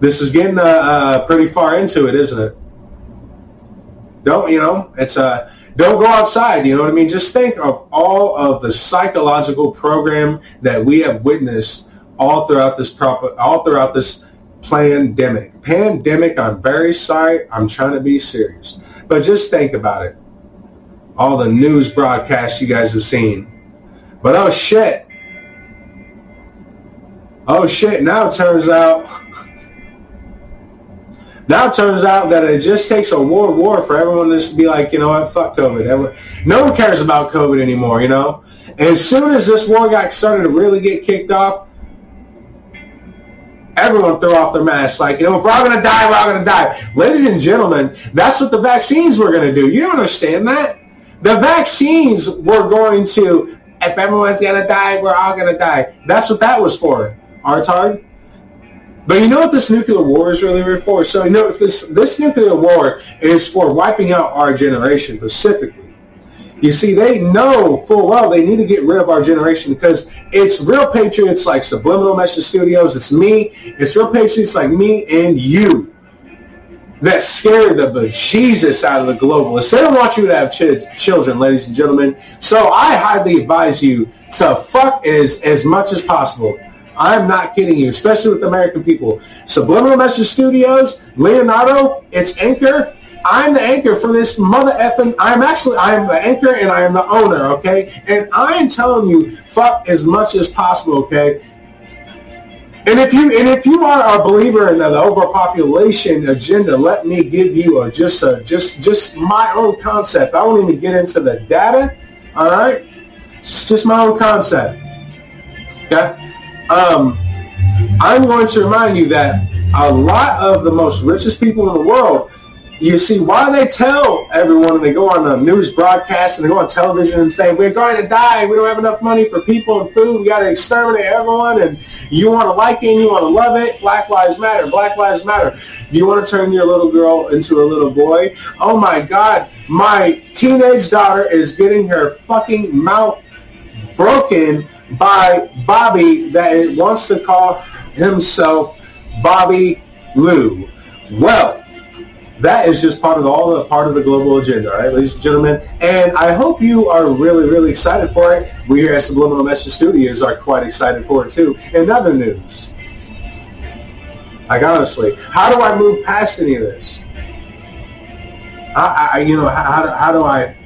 This is getting uh, uh, pretty far into it, isn't it? Don't you know? It's uh, don't go outside. You know what I mean? Just think of all of the psychological program that we have witnessed all throughout this proper, all throughout this pandemic. Pandemic. I'm very sorry. I'm trying to be serious, but just think about it all the news broadcasts you guys have seen. But oh shit. Oh shit, now it turns out now it turns out that it just takes a war war for everyone to just be like, you know what, fuck COVID. no one cares about COVID anymore, you know? And as soon as this war got started to really get kicked off, everyone throw off their masks. Like, you know, if we're all going to die, we're all going to die. Ladies and gentlemen, that's what the vaccines were going to do. You don't understand that? The vaccines were going to, if everyone's going to die, we're all going to die. That's what that was for, Artard. But you know what this nuclear war is really for? So you know this this nuclear war is for wiping out our generation specifically. You see, they know full well they need to get rid of our generation because it's real patriots like Subliminal Message Studios. It's me. It's real patriots like me and you that scared the bejesus out of the globalists. They don't want you to have ch- children, ladies and gentlemen. So I highly advise you to fuck as, as much as possible. I'm not kidding you, especially with American people. Subliminal Message Studios, Leonardo, it's Anchor. I'm the anchor for this mother effing. I'm actually, I am the anchor and I am the owner, okay? And I am telling you, fuck as much as possible, okay? And if you and if you are a believer in the overpopulation agenda, let me give you a just a just just my own concept. I won't even get into the data. All right, it's just my own concept. Okay. Um, I'm going to remind you that a lot of the most richest people in the world you see why they tell everyone when they go on the news broadcast and they go on television and say we're going to die. We don't have enough money for people and food. We got to exterminate everyone and you want to like it and you want to love it. Black lives matter black lives matter. Do you want to turn your little girl into a little boy? Oh my god my teenage daughter is getting her fucking mouth broken by bobby that wants to call himself bobby lou. Well that is just part of the, all the part of the global agenda, all right, ladies and gentlemen. And I hope you are really, really excited for it. We here at Subliminal Message Studios are quite excited for it too. In other news, like honestly, how do I move past any of this? I, I you know, how, how do I?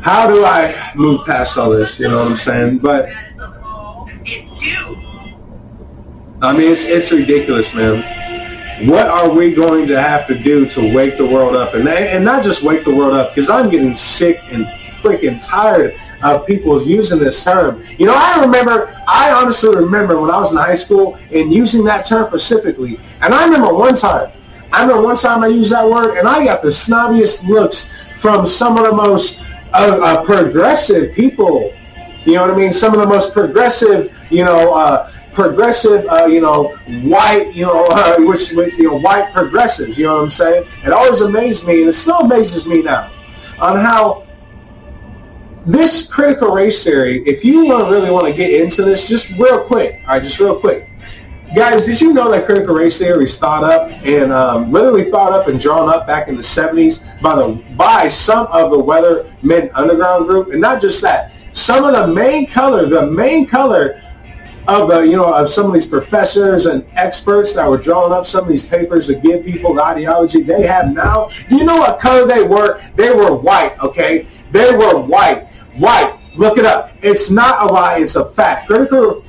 How do I move past all this? You know what I'm saying? But I mean, it's it's ridiculous, man what are we going to have to do to wake the world up? And, and not just wake the world up, because I'm getting sick and freaking tired of people using this term. You know, I remember, I honestly remember when I was in high school and using that term specifically. And I remember one time, I remember one time I used that word and I got the snobbiest looks from some of the most uh, uh, progressive people. You know what I mean? Some of the most progressive, you know, uh, progressive, uh, you know, white, you know, uh, which, which, you know, white progressives. You know what I'm saying? It always amazed me, and it still amazes me now, on how this critical race theory. If you really want to get into this, just real quick, all right, just real quick. Guys, did you know that critical race theory was thought up and um, literally thought up and drawn up back in the 70s by the by some of the Weathermen Underground group, and not just that. Some of the main color, the main color of the, you know, of some of these professors and experts that were drawing up some of these papers to give people the ideology they have now. You know what color they were? They were white, okay? They were white. White. Look it up. It's not a lie. It's a fact. Critical,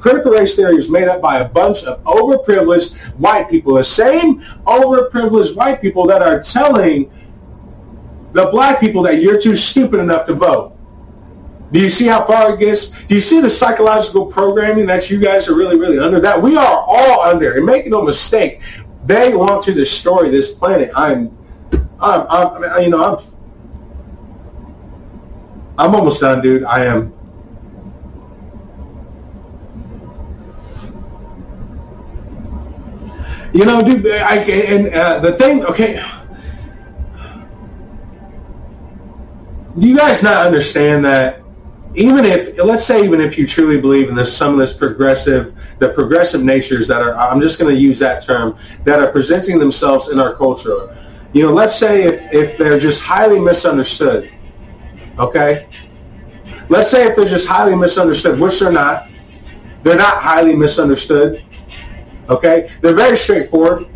critical race theory is made up by a bunch of overprivileged white people. The same overprivileged white people that are telling the black people that you're too stupid enough to vote. Do you see how far it gets? Do you see the psychological programming that you guys are really, really under? That we are all under. And make no mistake, they want to destroy this planet. I'm, I'm, I'm you know, I'm, I'm almost done, dude. I am. You know, dude, I, and uh, the thing, okay, do you guys not understand that even if, let's say, even if you truly believe in this, some of this progressive, the progressive natures that are, I'm just going to use that term, that are presenting themselves in our culture. You know, let's say if, if they're just highly misunderstood, okay? Let's say if they're just highly misunderstood, which they're not. They're not highly misunderstood. Okay, they're very straightforward,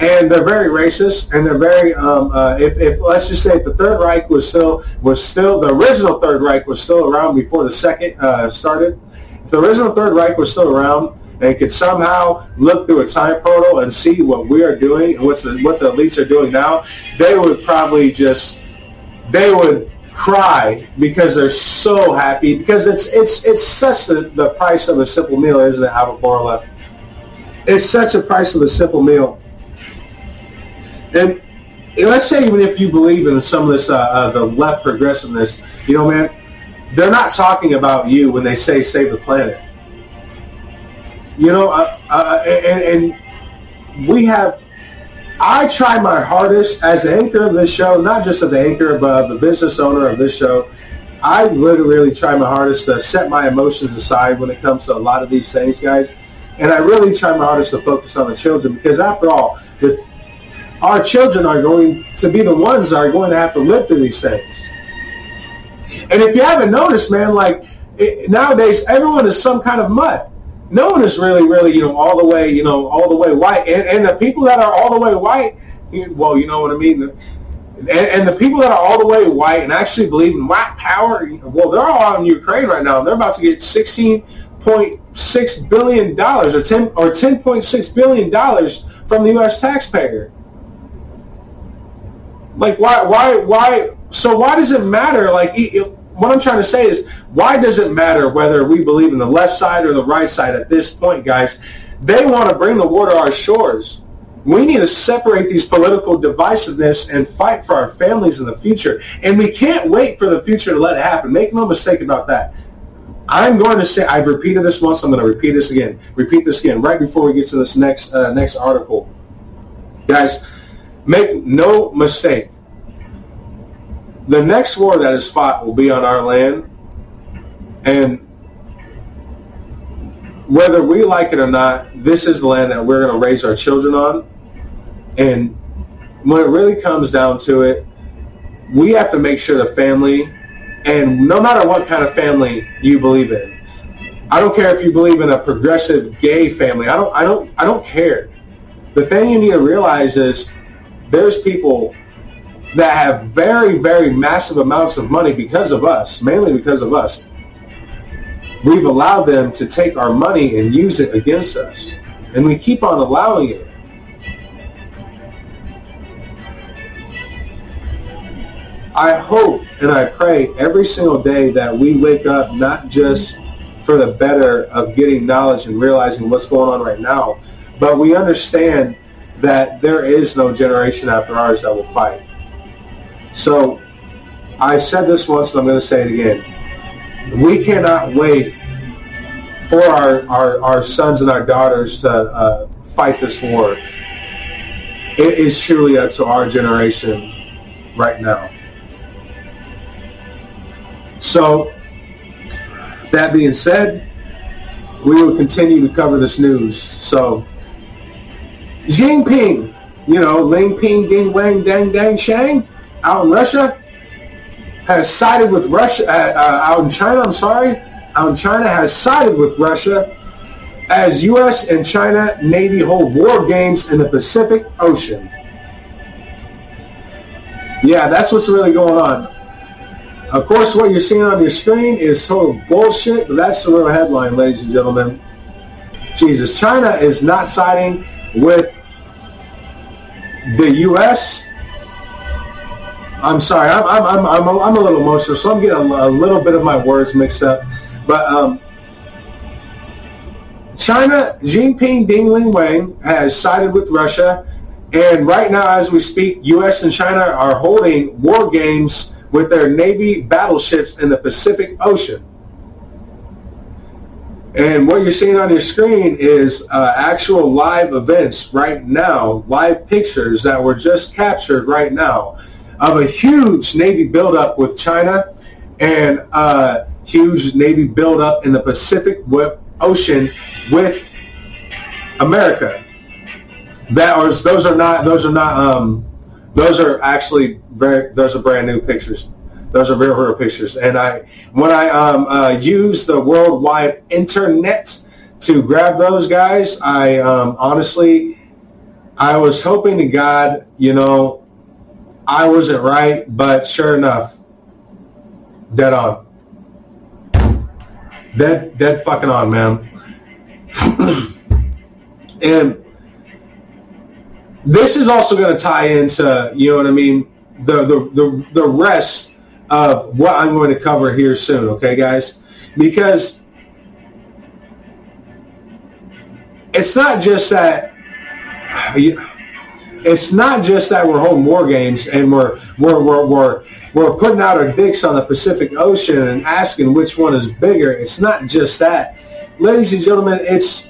and they're very racist, and they're very. Um, uh, if, if let's just say if the Third Reich was still was still the original Third Reich was still around before the second uh, started, if the original Third Reich was still around and could somehow look through a time portal and see what we are doing and what's the, what the elites are doing now, they would probably just they would cry because they're so happy because it's it's it's such the, the price of a simple meal, isn't it, Albert Bourla? It's such a price of a simple meal. And let's say even if you believe in some of this, uh, uh, the left progressiveness, you know, man, they're not talking about you when they say save the planet. You know, uh, uh and, and we have I try my hardest as the anchor of this show, not just as the anchor, but the business owner of this show. I really try my hardest to set my emotions aside when it comes to a lot of these things, guys. And I really try my hardest to focus on the children because after all, the, our children are going to be the ones that are going to have to live through these things. And if you haven't noticed, man, like it, nowadays everyone is some kind of mud. No one is really, really, you know, all the way, you know, all the way white. And, and the people that are all the way white, well, you know what I mean. And, and, the people that are all the way white and actually believe in white power, well, they're all in Ukraine right now. They're about to get sixteen point six billion dollars or ten or ten point six billion dollars from the U.S. taxpayer. Like why why why? So why does it matter? Like what I'm trying to say is why does it matter whether we believe in the left side or the right side at this point, guys? They want to bring the war to our shores. We need to separate these political divisiveness and fight for our families in the future. And we can't wait for the future to let it happen. Make no mistake about that. I'm going to say, I've repeated this once, I'm going to repeat this again. Repeat this again right before we get to this next, uh, next article. Guys, make no mistake. The next war that is fought will be on our land. And whether we like it or not, this is the land that we're going to raise our children on. And when it really comes down to it, we have to make sure the family and no matter what kind of family you believe in, I don't care if you believe in a progressive gay family. I don't. I don't. I don't care. The thing you need to realize is there's people that have very, very massive amounts of money because of us, mainly because of us. We've allowed them to take our money and use it against us. And we keep on allowing it. I hope and I pray every single day that we wake up not just for the better of getting knowledge and realizing what's going on right now, but we understand that there is no generation after ours that will fight. So I said this once and I'm going to say it again. We cannot wait for our, our, our sons and our daughters to uh, fight this war. It is truly up to our generation right now. So, that being said, we will continue to cover this news. So, Jinping, you know, Ling Ping Ding Wang Dang Dang Shang, out in Russia, has sided with Russia, uh, uh, out in China, I'm sorry, out in China has sided with Russia as U.S. and China Navy hold war games in the Pacific Ocean. Yeah, that's what's really going on. Of course, what you're seeing on your screen is total bullshit, but that's the real headline, ladies and gentlemen. Jesus, China is not siding with the U.S. I'm sorry. I'm I'm I'm I'm a, little emotional, so I'm getting a, little bit of my words mixed up. But um, China, Jinping Dingling Wang has sided with Russia, and right now, as we speak, U.S. and China are holding war games with their Navy battleships in the Pacific Ocean. And what you're seeing on your screen is uh, actual live events right now, live pictures that were just captured right now of a huge Navy buildup with China and a huge Navy buildup in the Pacific Ocean with America. That was those are not those are not um, those are actually very those are brand new pictures. Those are real, real pictures. And I, when I um, uh, use the worldwide internet to grab those guys, I um, honestly, I was hoping to God, you know, I wasn't right, but sure enough, dead on. Dead, dead fucking on, man. and this is also going to tie into, you know what I mean, the, the, the, the rest of what I'm going to cover here soon, okay, guys? Because it's not just that it's not just that we're holding war games and we're we're we're we're, we're putting out our dicks on the Pacific Ocean and asking which one is bigger. It's not just that, ladies and gentlemen. It's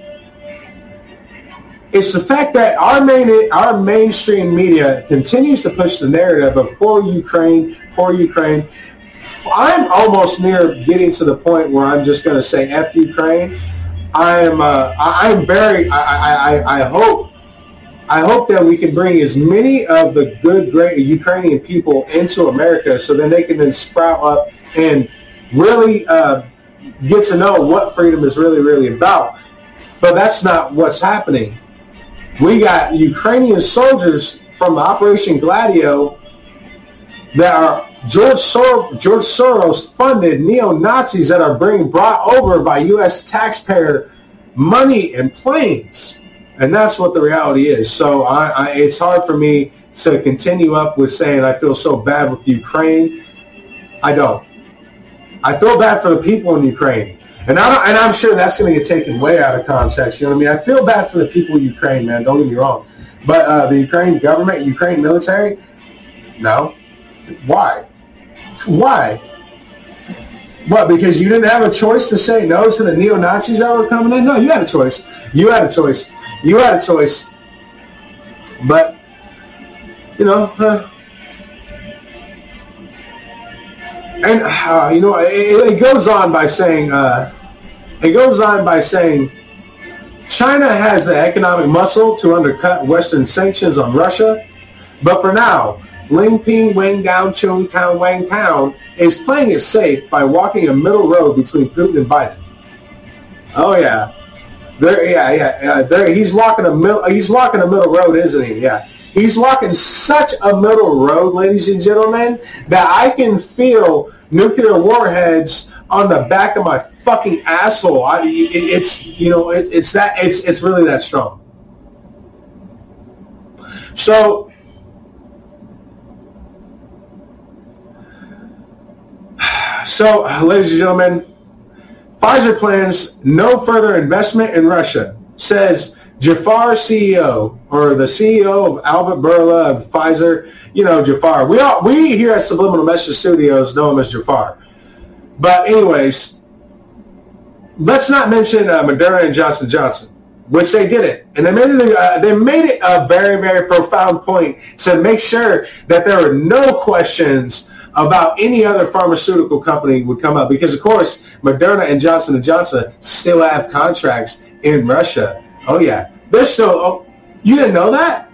it's the fact that our main our mainstream media continues to push the narrative of poor Ukraine, poor Ukraine. I'm almost near getting to the point where I'm just going to say "f Ukraine." I am. Uh, I'm very. I, I, I hope. I hope that we can bring as many of the good, great Ukrainian people into America, so then they can then sprout up and really uh, get to know what freedom is really, really about. But that's not what's happening. We got Ukrainian soldiers from Operation Gladio that are George, Sor- George Soros funded neo-Nazis that are being brought over by U.S. taxpayer money and planes. And that's what the reality is. So I, I, it's hard for me to continue up with saying I feel so bad with Ukraine. I don't. I feel bad for the people in Ukraine. And, I and I'm sure that's going to get taken way out of context. You know what I mean? I feel bad for the people in Ukraine, man. Don't get me wrong. But uh, the Ukraine government, Ukraine military, no. Why? Why? What? Because you didn't have a choice to say no to the neo Nazis that were coming in? No, you had a choice. You had a choice. You had a choice. But you know, uh, and uh, you know, it, it, goes on by saying, uh, it goes on by saying, China has the economic muscle to undercut Western sanctions on Russia, but for now, Ling Ping Wang Down Chung Town Wang Town is playing it safe by walking a middle road between Putin and Biden. Oh yeah, there, yeah, yeah, yeah. There, he's walking a middle. He's walking a middle road, isn't he? Yeah, he's walking such a middle road, ladies and gentlemen, that I can feel nuclear warheads on the back of my fucking asshole. I, it, it's you know, it, it's that it's it's really that strong. So So, ladies and gentlemen, Pfizer plans no further investment in Russia, says Jafar CEO or the CEO of Albert Bourla of Pfizer. You know Jafar. We all we here at Subliminal Message Studios know him as Jafar. But anyways, let's not mention uh, Moderna and Johnson Johnson, which they didn't, and they made it. Uh, they made it a very very profound point to make sure that there were no questions about any other pharmaceutical company would come up because of course Moderna and Johnson & Johnson still have contracts in Russia. Oh yeah. They're still oh you didn't know that?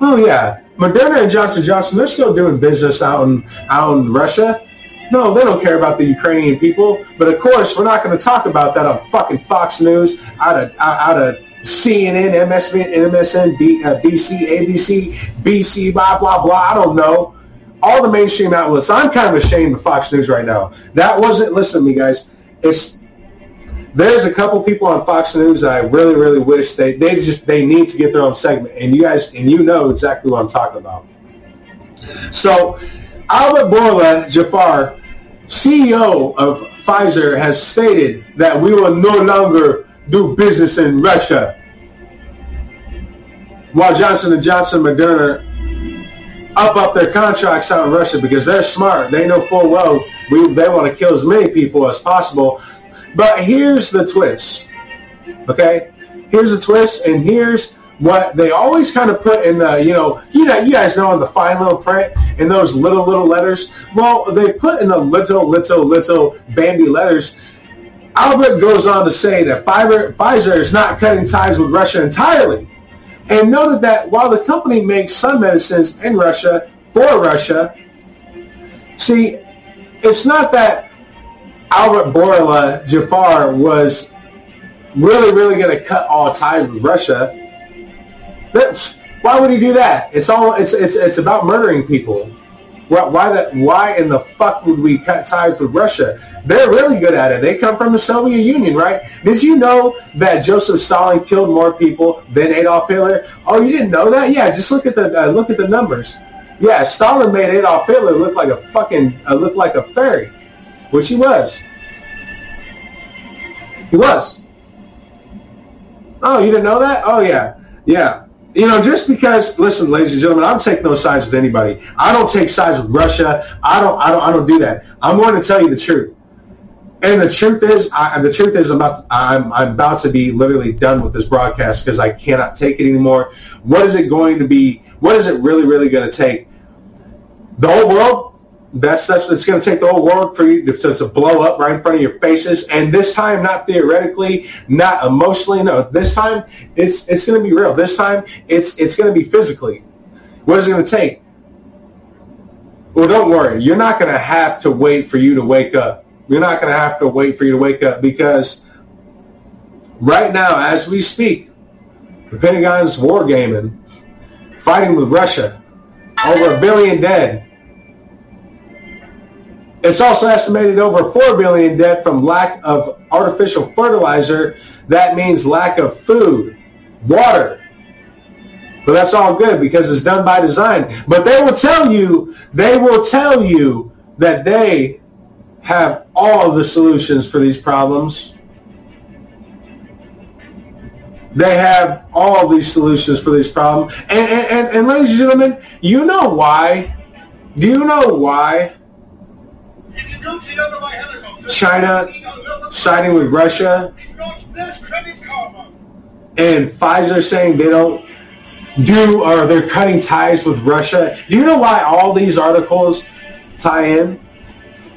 Oh yeah. Moderna and Johnson Johnson, they're still doing business out in out in Russia. No, they don't care about the Ukrainian people. But of course, we're not going to talk about that on fucking Fox News, out of out of CNN, MSN, MSN, B, uh, BC, ABC, BC, blah blah blah. I don't know all the mainstream outlets. I'm kind of ashamed of Fox News right now. That wasn't. Listen to me, guys. It's there's a couple people on Fox News I really, really wish they they just they need to get their own segment. And you guys and you know exactly what I'm talking about. So Albert Bourla Jafar, CEO of Pfizer, has stated that we will no longer do business in Russia. While Johnson & Johnson Moderna up up their contracts out in Russia because they're smart. They know full well we, they want to kill as many people as possible. But here's the twist. Okay? Here's the twist and here's what they always kind of put in the, you know, you know, you guys know in the fine little print in those little, little letters. Well, they put in the little, little, little bandy letters. Albert goes on to say that Pfizer, is not cutting ties with Russia entirely. And noted that while the company makes some medicines in Russia for Russia, see, it's not that Albert Bourla Jafar was really, really going to cut all ties with Russia. Why would he do that? It's all it's it's it's about murdering people. Why, why that? Why in the fuck would we cut ties with Russia? They're really good at it. They come from the Soviet Union, right? Did you know that Joseph Stalin killed more people than Adolf Hitler? Oh, you didn't know that? Yeah, just look at the uh, look at the numbers. Yeah, Stalin made Adolf Hitler look like a fucking uh, look like a fairy, which he was. He was. Oh, you didn't know that? Oh yeah, yeah. You know, just because, listen, ladies and gentlemen, I don't take no sides with anybody. I don't take sides with Russia. I don't, I don't, I don't do that. I'm going to tell you the truth. And the truth is, I, the truth is, I'm about, I'm, I'm about to be literally done with this broadcast because I cannot take it anymore. What is it going to be? What is it really, really going to take? The whole world? That's that's it's going to take the whole world for you to, to blow up right in front of your faces. And this time, not theoretically, not emotionally. No, this time it's it's going to be real. This time it's it's going to be physically. What is it going to take? Well, don't worry. You're not going to have to wait for you to wake up. You're not going to have to wait for you to wake up because right now, as we speak, the Pentagon's wargaming, fighting with Russia, over a billion dead. It's also estimated over 4 billion dead from lack of artificial fertilizer. That means lack of food, water. But that's all good because it's done by design. But they will tell you, they will tell you that they have all of the solutions for these problems. They have all these solutions for these problems. And, and, and, and ladies and gentlemen, you know why? Do you know why China siding with Russia and Pfizer saying they don't do or they're cutting ties with Russia. Do you know why all these articles tie in?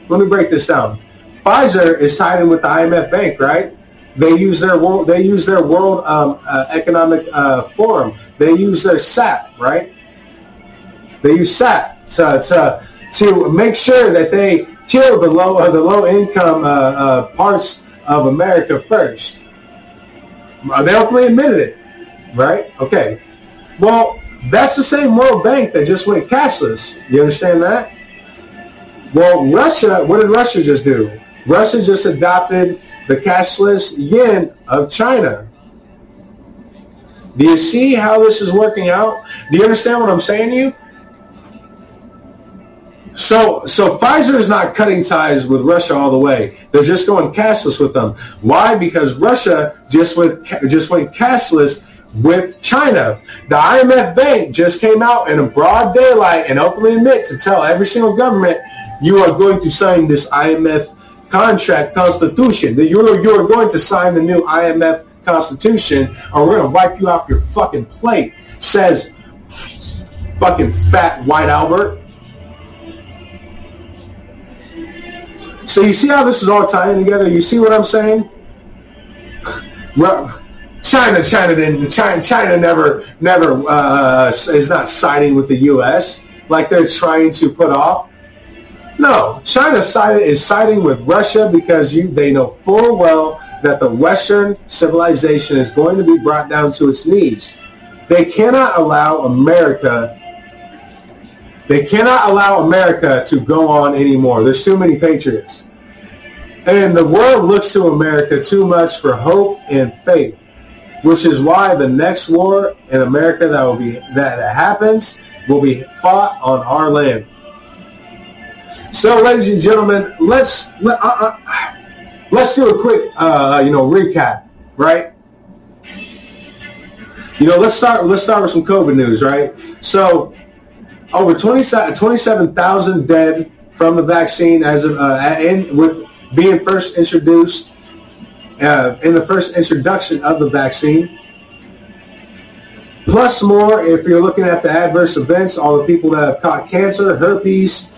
Let me break this down. Pfizer is siding with the IMF Bank, right? They use their world. They use their World um, uh, Economic uh, Forum. They use their SAP, right? They use SAP to to to make sure that they kill the low uh, the low income uh, uh, parts of America first. Uh, they openly admitted it, right? Okay. Well, that's the same World Bank that just went cashless. You understand that? Well, Russia, what did Russia just do? Russia just adopted the cashless yen of China. Do you see how this is working out? Do you understand what I'm saying to you? So, so Pfizer is not cutting ties with Russia all the way. They're just going cashless with them. Why? Because Russia just went just went cashless with China. The IMF Bank just came out in a broad daylight and openly admit to tell every single government you are going to sign this IMF contract constitution. That you're you are going to sign the new IMF constitution, or we're going to wipe you off your fucking plate. Says fucking fat white Albert. So you see how this is all tying together? You see what I'm saying? Well, China, China didn't. China, China never, never uh, is not siding with the U.S. like they're trying to put off. No, China is siding with Russia because you they know full well that the Western civilization is going to be brought down to its knees. They cannot allow America. They cannot allow America to go on anymore. There's too many patriots. And the world looks to America too much for hope and faith, which is why the next war in America that will be that happens will be fought on our land. So, ladies and gentlemen, let's let, uh, uh, let's do a quick, uh, you know, recap, right? You know, let's start. Let's start with some COVID news, right? So, over 27,000 dead from the vaccine as of, uh, in, with being first introduced uh, in the first introduction of the vaccine. Plus more, if you're looking at the adverse events, all the people that have caught cancer, herpes,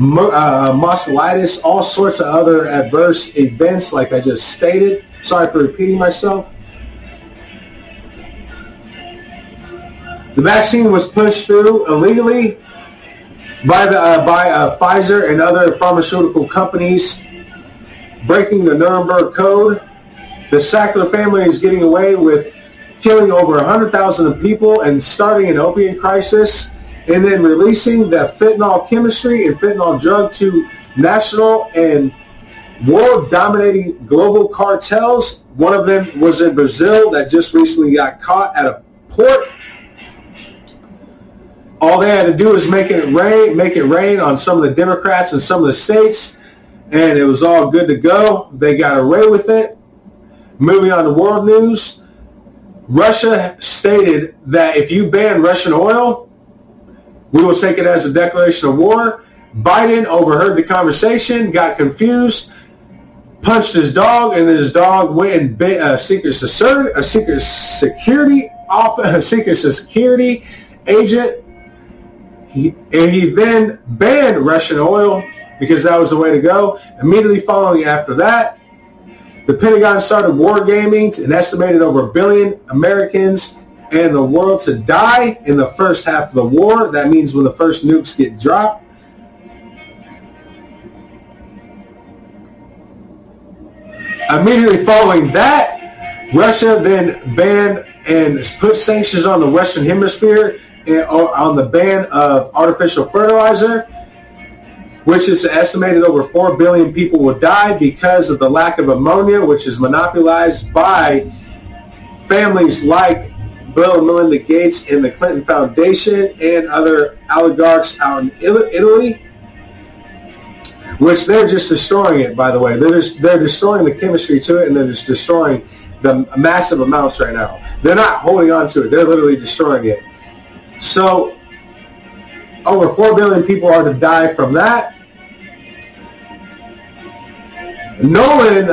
uh, mosquilitis, all sorts of other adverse events, like I just stated. Sorry for repeating myself. The vaccine was pushed through illegally by the uh, by uh, Pfizer and other pharmaceutical companies, breaking the Nuremberg Code. The Sackler family is getting away with killing over 100,000 people and starting an opiate crisis, and then releasing the fentanyl chemistry and fentanyl drug to national and world-dominating global cartels. One of them was in Brazil that just recently got caught at a port all they had to do was make it rain, make it rain on some of the Democrats in some of the states, and it was all good to go. They got away with it. Moving on to world news, Russia stated that if you ban Russian oil, we will take it as a declaration of war. Biden overheard the conversation, got confused, punched his dog, and then his dog went and bit a secret, a secret security off a secret security agent and he then banned Russian oil because that was the way to go. Immediately following after that, the Pentagon started wargaming and estimated over a billion Americans and the world to die in the first half of the war. That means when the first nukes get dropped. Immediately following that, Russia then banned and put sanctions on the Western Hemisphere on the ban of artificial fertilizer, which is estimated over 4 billion people will die because of the lack of ammonia, which is monopolized by families like Bill and Melinda Gates and the Clinton Foundation and other oligarchs out in Italy, which they're just destroying it, by the way. They're, just, they're destroying the chemistry to it and they're just destroying the massive amounts right now. They're not holding on to it. They're literally destroying it. So over 4 billion people are to die from that. Nuland,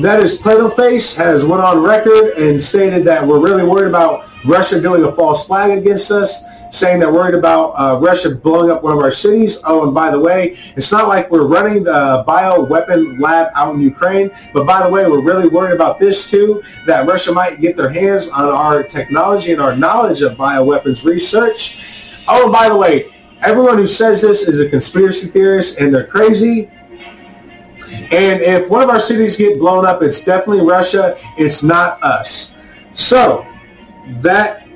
that is Play-Doh Face, has went on record and stated that we're really worried about Russia doing a false flag against us saying they're worried about uh, Russia blowing up one of our cities. Oh, and by the way, it's not like we're running the bio weapon lab out in Ukraine, but by the way, we're really worried about this too, that Russia might get their hands on our technology and our knowledge of bioweapons research. Oh, and by the way, everyone who says this is a conspiracy theorist and they're crazy. And if one of our cities get blown up, it's definitely Russia. It's not us. So that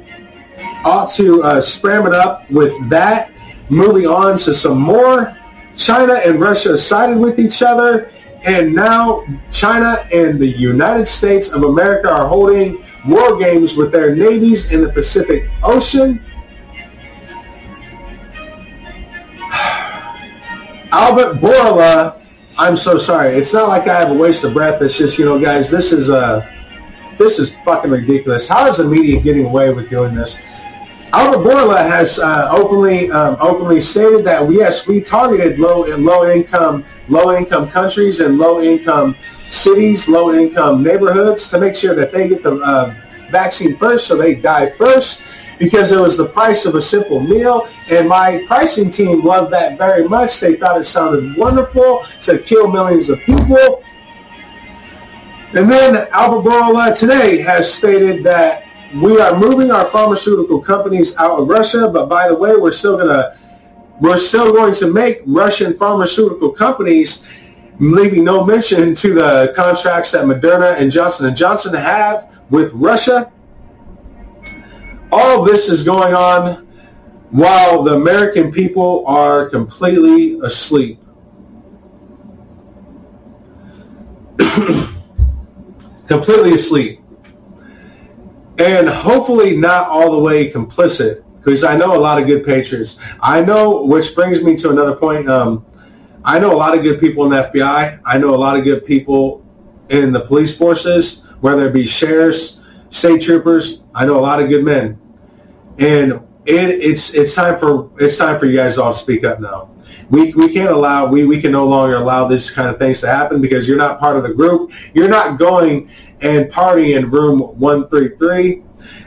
ought to uh, spam it up with that. Moving on to some more. China and Russia sided with each other, and now China and the United States of America are holding war games with their navies in the Pacific Ocean. Albert Bourla, I'm so sorry. It's not like I have a waste of breath. It's just, you know, guys, this is uh, this is fucking ridiculous. How is the media getting away with doing this? Albert Bourla has uh, openly um, openly stated that yes, we targeted low low income low income countries and low income cities, low income neighborhoods to make sure that they get the uh, vaccine first, so they die first because it was the price of a simple meal. And my pricing team loved that very much. They thought it sounded wonderful to kill millions of people. And then Albert Bourla today has stated that we are moving our pharmaceutical companies out of Russia, but by the way, we're still gonna we're still going to make Russian pharmaceutical companies, leaving no mention to the contracts that Moderna and Johnson and Johnson have with Russia. All this is going on while the American people are completely asleep. completely asleep and hopefully not all the way complicit because I know a lot of good patriots. I know, which brings me to another point. Um, I know a lot of good people in the FBI. I know a lot of good people in the police forces, whether it be sheriffs, state troopers. I know a lot of good men, and it, it's it's time for it's time for you guys all to speak up now. We, we can't allow we, we can no longer allow this kind of things to happen because you're not part of the group. You're not going and party in room 133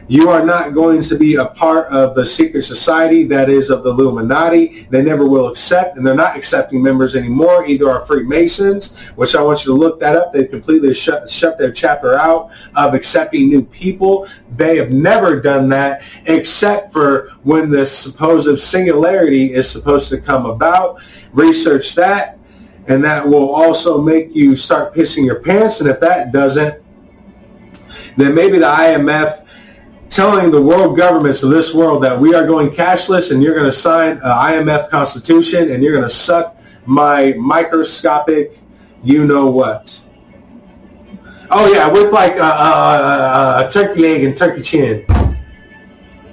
you are not going to be a part of the secret society that is of the Illuminati. They never will accept, and they're not accepting members anymore. Either are Freemasons, which I want you to look that up. They've completely shut, shut their chapter out of accepting new people. They have never done that except for when the supposed singularity is supposed to come about. Research that, and that will also make you start pissing your pants. And if that doesn't, then maybe the IMF telling the world governments of this world that we are going cashless and you're going to sign an IMF constitution and you're going to suck my microscopic you know what. Oh yeah, with like a, a, a, turkey leg and turkey chin.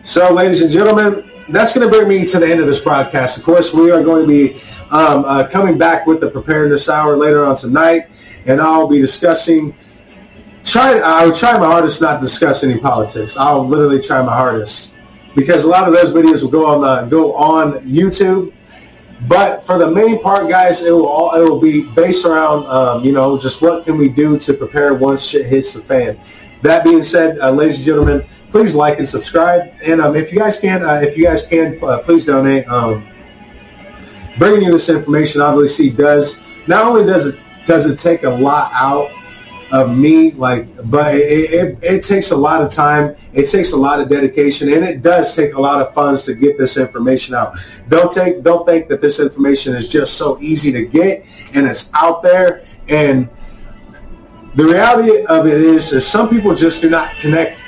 So ladies and gentlemen, that's going to bring me to the end of this broadcast. Of course, we are going to be um, uh, coming back with the preparedness hour later on tonight, and I'll be discussing try I would try my hardest not to discuss any politics. I'll literally try my hardest because a lot of those videos will go on the, go on YouTube. But for the main part, guys, it will all, it will be based around um, you know just what can we do to prepare once shit hits the fan. That being said, uh, ladies and gentlemen, please like and subscribe. And um, if you guys can, uh, if you guys can, uh, please donate. Um, bringing you this information obviously does not only does it does it take a lot out of me like but it, it, it, takes a lot of time. It takes a lot of dedication and it does take a lot of funds to get this information out. Don't take don't think that this information is just so easy to get and it's out there. And the reality of it is, is some people just do not connect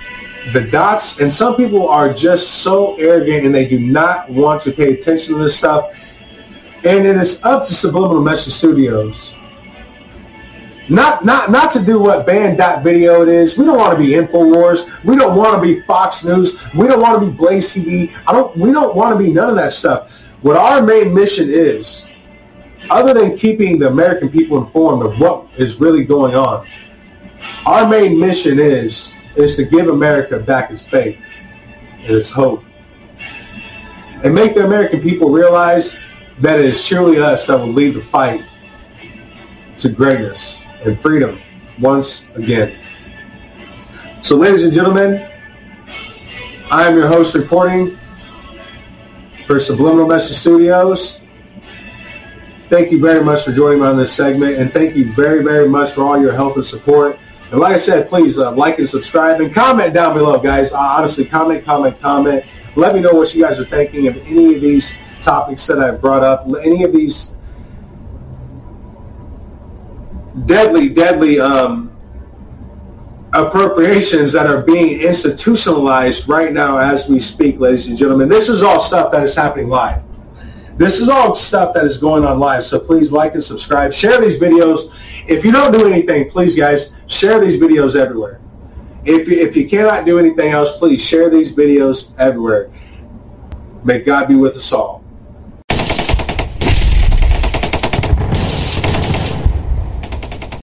the dots and some people are just so arrogant and they do not want to pay attention to this stuff. And it is up to subliminal message studios not not not to do what banned.video it is. We don't want to be InfoWars. We don't want to be Fox News. We don't want to be Blaze TV. I don't we don't want to be none of that stuff. What our main mission is, other than keeping the American people informed of what is really going on, our main mission is is to give America back its faith and its hope. And make the American people realize that it is surely us that will lead the fight to greatness and freedom once again. So ladies and gentlemen, I am your host reporting for Subliminal Message Studios. Thank you very much for joining me on this segment, and thank you very, very much for all your help and support. And like I said, please uh, like and subscribe and comment down below, guys. Uh, honestly, comment, comment, comment. Let me know what you guys are thinking of any of these topics that I've brought up, any of these deadly, deadly um, appropriations that are being institutionalized right now as we speak, ladies and gentlemen. This is all stuff that is happening live. This is all stuff that is going on live. So please like and subscribe. Share these videos. If you don't do anything, please, guys, share these videos everywhere. If, if you cannot do anything else, please share these videos everywhere. May God be with us all.